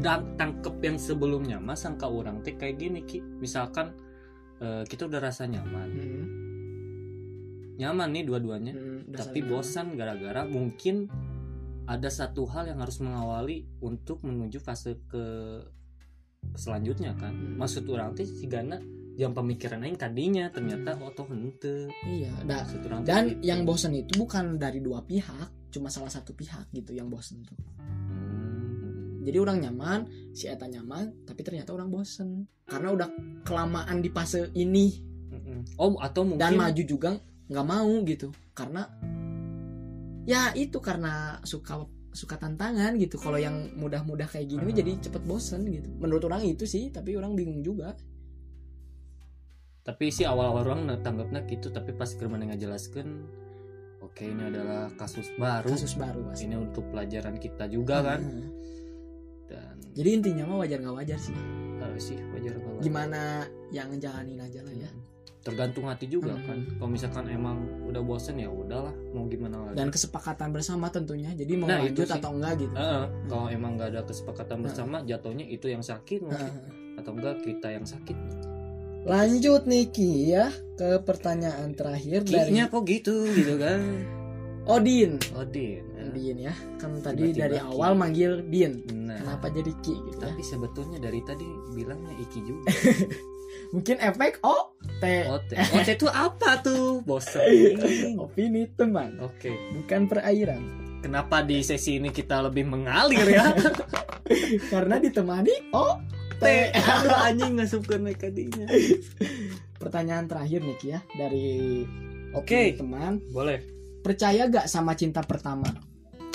da- tangkep yang sebelumnya mah sangka orang teh kayak gini ki. Misalkan eh, kita udah rasa nyaman.
Hmm,
nyaman nih dua-duanya.
Hmm,
tapi bosan gara-gara mungkin ada satu hal yang harus mengawali untuk menuju fase ke selanjutnya kan?
Hmm.
maksud orang teh si Gana yang pemikiran aing tadinya ternyata oh toh hente
iya da- dan
gitu.
yang bosen itu bukan dari dua pihak cuma salah satu pihak gitu yang bosen tuh.
Hmm.
Jadi orang nyaman si Eta nyaman tapi ternyata orang bosen. Karena udah kelamaan di fase ini.
Oh atau mungkin
dan maju juga nggak mau gitu. Karena ya itu karena suka suka tantangan gitu. Kalau yang mudah-mudah kayak gini
Hmm.
jadi cepet bosen gitu. Menurut orang itu sih tapi orang bingung juga.
Tapi sih awal-awal orang tanggapnya gitu tapi pas kerman yang ngajelaskan oke ini adalah kasus baru.
Kasus baru pasti.
ini untuk pelajaran kita juga kan.
Hmm.
Dan
jadi intinya mah wajar nggak wajar sih.
Eh, sih wajar nggak wajar.
gimana yang ngejalanin aja lah ya.
Tergantung hati juga
Hmm.
kan. Kalau misalkan emang udah bosen ya udahlah mau gimana lagi?
Dan kesepakatan bersama tentunya. Jadi mau
Nah,
lanjut atau enggak gitu.
Heeh, kalau emang nggak ada kesepakatan
Hmm.
bersama jatuhnya itu yang sakit mungkin.
Nah,
atau enggak kita yang sakit.
Lanjut nih Ki ya ke pertanyaan terakhir dari
Kayaknya kok gitu gitu kan?
Odin.
Odin.
Din ya. Kan tadi
Tiba-tiba
dari
Ki.
awal manggil Din.
Nah
kenapa jadi Ki gitu ya?
Tapi sebetulnya dari tadi bilangnya Iki juga.
Mungkin efek oh teh
Ote. Ote itu apa tuh? Bosen.
Opini teman.
Oke.
Bukan perairan.
Kenapa di sesi ini kita lebih mengalir ya?
Karena ditemani
teh
teh
aduh anjing naik kadinya
pertanyaan terakhir nih Ki ya dari
Oke.
opini teman.
Boleh.
Percaya gak sama cinta pertama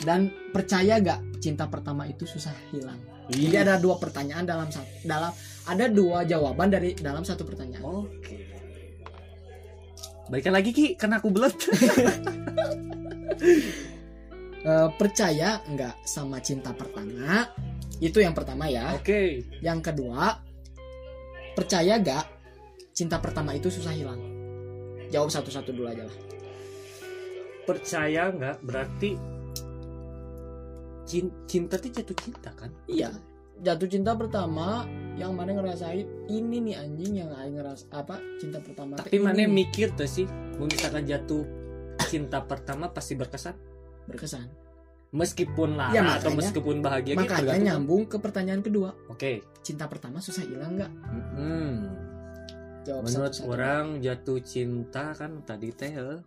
dan percaya gak cinta pertama itu susah hilang? Jadi ada dua pertanyaan dalam satu dalam ada dua jawaban dari dalam satu pertanyaan.
Oke. Balikan lagi Ki karena aku belet
Eh, percaya nggak sama cinta pertama? Itu yang pertama ya.
Oke.
Yang kedua percaya gak cinta pertama itu susah hilang? Jawab satu-satu dulu aja lah.
Percaya nggak berarti cinta tuh jatuh cinta kan?
Iya. Jatuh cinta pertama yang mana ngerasain ini nih anjing yang aing ngeras apa cinta pertama
tapi mana mikir tuh sih misalkan jatuh cinta pertama pasti berkesan?
Berkesan.
Meskipun lara
Ya,
atau meskipun bahagia gitu,
makanya
tergantung.
nyambung ke pertanyaan kedua.
Oke.
Cinta pertama susah hilang nggak?
Hmm.
jawab
menurut orang jatuh cinta kan tadi teh eh,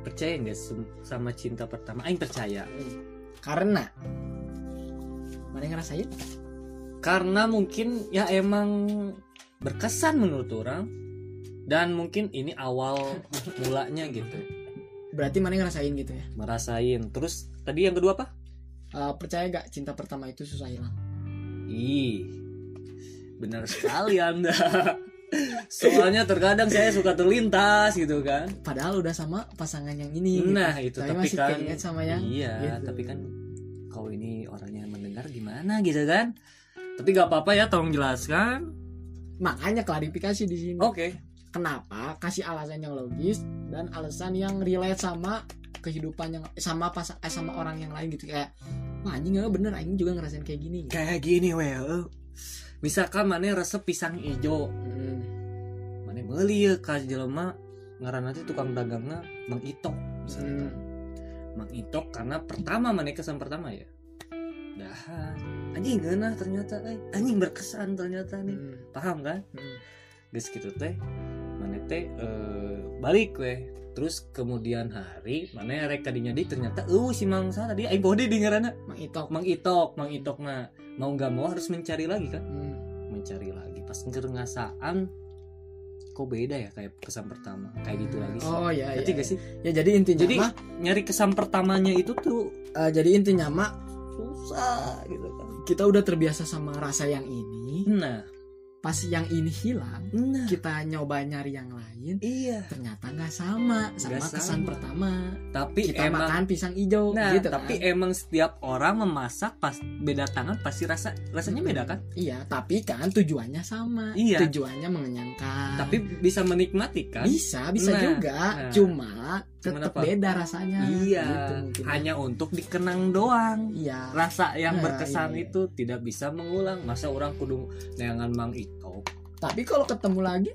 percaya nggak sama cinta pertama? Aing percaya.
Hmm. karena? Mana yang ngerasain?
Karena mungkin ya emang berkesan menurut orang. Dan mungkin ini awal mulanya gitu.
Berarti mana yang ngerasain gitu ya?
Merasain terus tadi yang kedua apa?
Eh, percaya gak cinta pertama itu susah hilang?
Ih. Benar sekali anda soalnya terkadang saya suka terlintas gitu kan.
Padahal udah sama pasangan yang ini gitu.
nah itu
tapi
tapi
masih
kan
keinget sama yang
iya
gitu.
tapi kan kalau ini orangnya mendengar gimana gitu kan. Tapi gak apa-apa ya tolong jelaskan.
Makanya klarifikasi di sini.
Oke.
Kenapa kasih alasan yang logis dan alasan yang relate sama kehidupan yang sama pas eh, sama orang yang lain gitu. Kayak wah anjing nggak bener anjing juga ngerasain kayak gini. Gitu.
kayak gini well misalkan mana resep pisang hijau
Hmm.
mana beli ya ka jelema ngaran nanti tukang dagangnya Mang Itok misalkan.
Hmm.
Mang Itok karena pertama mana kesan pertama ya dah anjing geunah ternyata eh anjing berkesan ternyata nih
Hmm.
paham kan
Hmm.
geus gitu teh mana teh eh, balik weh terus kemudian hari mana rek kadinya di ternyata uh si mangsa tadi aing body di ngaranna
Mang Itok
Mang Itok Mang Itok nah mau nggak mau harus mencari lagi kan
Hmm.
Mencari lagi. Pas ngerasaan kok beda ya kayak kesan pertama? Kayak gitu lagi sih.
Oh ya
Ngerti
ya,
gak sih?
ya jadi intinya
Jadi-
mah
nyari kesan pertamanya itu tuh
eh, jadi intinya mah
susah gitu kan.
kita udah terbiasa sama rasa yang ini.
Nah
pas yang ini hilang
nah.
kita nyoba nyari yang lain
iya.
ternyata nggak sama sama
Nggak
kesan
sama.
pertama.
Tapi
kita
emang
makan pisang hijau
nah
gitu
tapi
kan.
emang setiap orang memasak pas beda tangan pasti rasa rasanya beda kan?
Iya tapi kan tujuannya sama.
Iya.
tujuannya mengenyangkan.
Tapi bisa menikmati kan?
Bisa bisa
Nah,
juga.
nah.
cuma tetap beda rasanya.
Iya
gitu
hanya untuk dikenang doang.
Iya.
Rasa yang
Nah,
berkesan
iya.
itu tidak bisa mengulang. Masa orang kudu neangan mang itu
tapi kalau ketemu lagi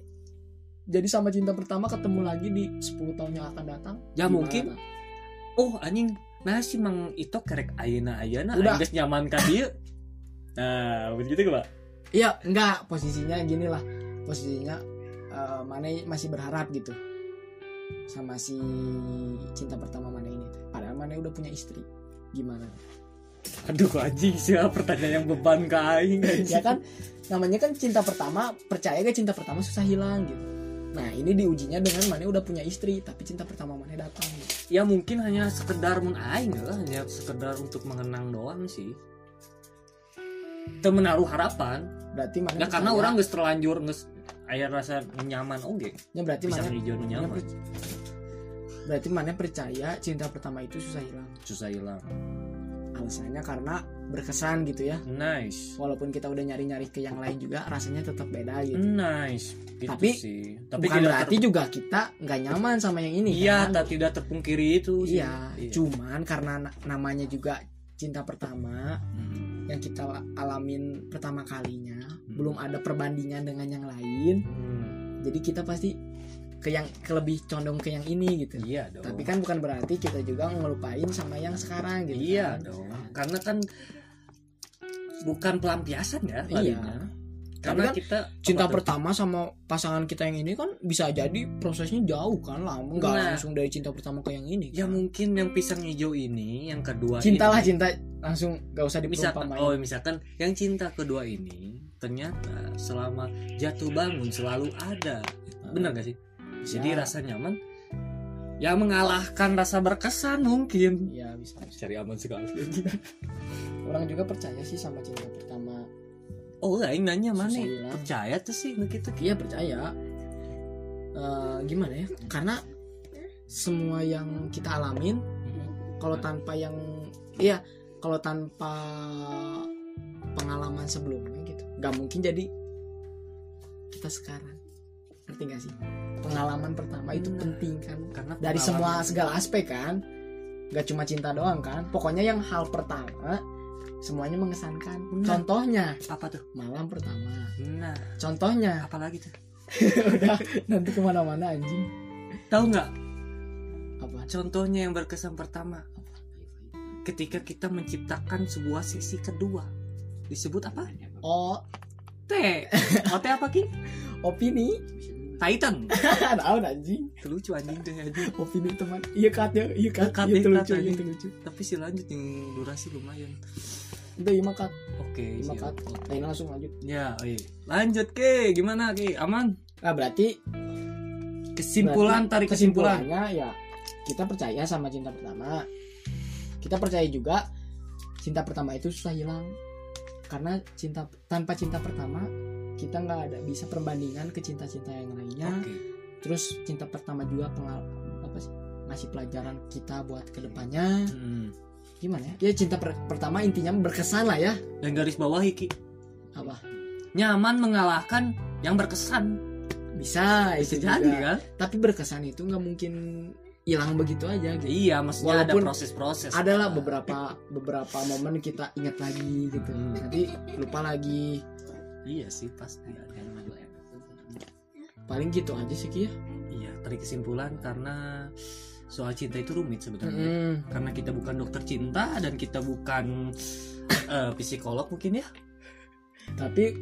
jadi sama cinta pertama ketemu lagi di 10 tahun yang akan datang
ya
gimana?
mungkin. Oh anjing. Nah si mang itu kerek ayana ayana
Udah.
geus nyaman ka dieu nah begitu gak pak?
Iya enggak. Posisinya gini lah. Posisinya eh, mana masih berharap gitu sama si cinta pertama mana ini. Padahal mana udah punya istri. Gimana?
Aduh anjing sih pertanyaan yang beban ke aing
ya kan? Namanya kan cinta pertama percaya gak cinta pertama susah hilang gitu. Nah ini diujinya dengan mana udah punya istri tapi cinta pertama mana datang gitu.
ya mungkin hanya sekedar mun aing lah hanya sekedar untuk mengenang doang sih. Teu menaruh harapan.
Berarti mana
ya karena orang geus terlanjur geus aya rasa nyaman oke
ya berarti
bisa
mana
hijau nyaman.
per- berarti mana percaya cinta pertama itu susah hilang?
Susah hilang.
Alasannya karena berkesan gitu ya.
Nice.
Walaupun kita udah nyari-nyari ke yang lain juga rasanya tetap beda gitu.
Nice. Gitu
Tapi-
sih. Tapi
bukan
tidak
berarti juga kita nggak nyaman sama yang ini
Iya,
kan?
tak tidak terpungkiri itu sih.
iya cuman karena na- namanya juga cinta pertama
Hmm.
yang kita la- alamin pertama kalinya. Belum ada perbandingan dengan yang lain
Hmm,
jadi kita pasti ke yang ke lebih condong ke yang ini gitu
Iya dong.
tapi kan bukan berarti kita juga ngelupain sama yang sekarang gitu
iya
kan.
dong. Karena kan bukan pelampiasan ya
Iya.
larinya. Karena
kan
kita
cinta pertama sama pasangan kita yang ini kan bisa jadi prosesnya jauh kan lama nggak
Nah.
langsung dari cinta pertama ke yang ini
ya
kan.
mungkin yang pisang hijau ini, yang kedua
cinta lah
ini,
cinta langsung gak usah
misalkan oh misalkan yang cinta kedua ini ternyata selama jatuh bangun selalu ada. Benar gak sih? Jadi
Ya.
rasa nyaman ya mengalahkan rasa berkesan mungkin.
ya bisa, bisa.
Cari aman sekali.
orang juga percaya sih sama cinta pertama
Oh, lain nanya mana?
Hilang.
Percaya tuh sih begitu.
iya percaya Eh, gimana ya karena semua yang kita alamin kalau tanpa yang iya kalau tanpa pengalaman sebelumnya gitu nggak mungkin jadi kita sekarang. Ngerti gak sih? Pengalaman pertama itu
Benar.
penting kan?
Karena
dari semua segala aspek kan? Gak cuma cinta doang kan? Pokoknya yang hal pertama semuanya mengesankan.
Benar.
contohnya
apa tuh?
malam pertama.
Nah
contohnya.
Apalagi tuh?
Udah nanti ke mana-mana anjing.
Tahu nggak?
Apa?
Contohnya yang berkesan pertama ketika kita menciptakan sebuah sesi kedua. Disebut apa?
Oh
T. OT apa ki?
Opini.
Titan.
Tahu anjing?
Itu lucu anjing tuh anjing.
Opini teman. Iya kat ya iya kat iya itu
iya,
lucu
cut,
iya lucu
tapi si lanjut yang durasi lumayan.
Itu iya kat
oke
iya
siap.
kat Ayo langsung lanjut.
Ya iya. lanjut ke gimana ki? Aman?
Nah berarti
kesimpulan tarik kesimpulan.
kesimpulannya ya kita percaya sama cinta pertama kita percaya juga cinta pertama itu susah hilang. Karena cinta tanpa cinta pertama kita nggak ada bisa perbandingan ke cinta-cinta yang lainnya.
Oke.
Terus cinta pertama juga pengal apa sih ngasih pelajaran kita buat ke depannya
Hmm.
gimana ya? Ya cinta per- pertama intinya berkesan lah ya.
Dan garis bawah ki.
Apa?
Nyaman mengalahkan yang berkesan.
Bisa
bisa jadi
juga.
kan?
Tapi berkesan itu nggak mungkin hilang begitu aja gitu.
Iya maksudnya ada
Walaupun
proses-proses.
adalah
kan.
beberapa beberapa momen kita ingat lagi gitu.
Hmm.
nanti lupa lagi.
Iya sih pasti
paling gitu aja sih Ki ya
iya tarik kesimpulan karena soal cinta itu rumit sebenarnya.
Mm-mm.
karena kita bukan dokter cinta dan kita bukan eh, psikolog mungkin ya.
Tapi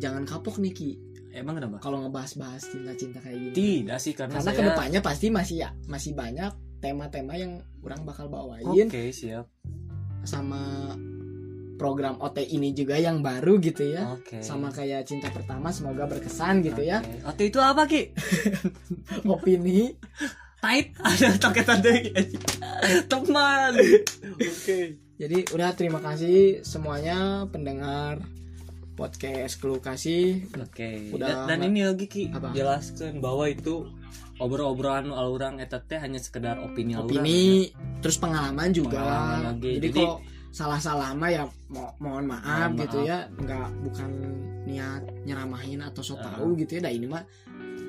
jangan kapok nih Ki
emang kenapa?
Kalau ngebahas-bahas cinta-cinta kayak gini.
Tidak sih karena,
karena
saya
ke depannya pasti masih ya masih banyak tema-tema yang orang bakal bawain.
Oke siap.
Sama program OT ini juga yang baru gitu ya.
Oke.
Sama kayak cinta pertama semoga berkesan gitu ya.
Oke. Oke, itu apa ki?
Opini.
Tight ada toketan deh teman. Oke.
Jadi udah terima kasih semuanya pendengar podcast keluh kasih
oke
Udah
dan, dan ini lagi ki
Apa?
jelaskan bahwa itu obrol-obrolan orang eta teh hanya sekedar opini orang.
opini terus pengalaman juga
Pengalaman lagi.
jadi,
Jadi-
kalau salah-salah mah ya mo- mohon maaf
Mohon
gitu
maaf.
ya nggak bukan niat nyeramahin atau so
Ah.
tahu gitu ya dah ini mah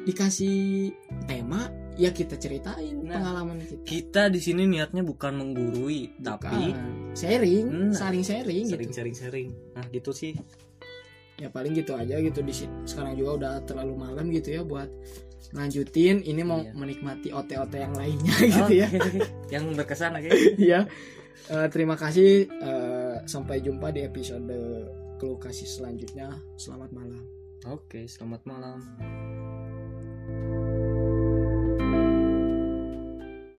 dikasih tema ya kita ceritain
Nah.
pengalaman kita
kita di sini niatnya bukan menggurui tapi
Bukan. sharing
Nah.
saling sharing gitu
sering-sering-sering nah gitu sih
ya paling gitu aja gitu. Di sini sekarang juga udah terlalu malam gitu ya buat lanjutin ini mau
Iya.
menikmati OT-OT yang lainnya gitu ya.
Yang berkesan oke?
Ya Eh, terima kasih. Eh, sampai jumpa di episode keluh kasih selanjutnya. Selamat malam.
Oke selamat malam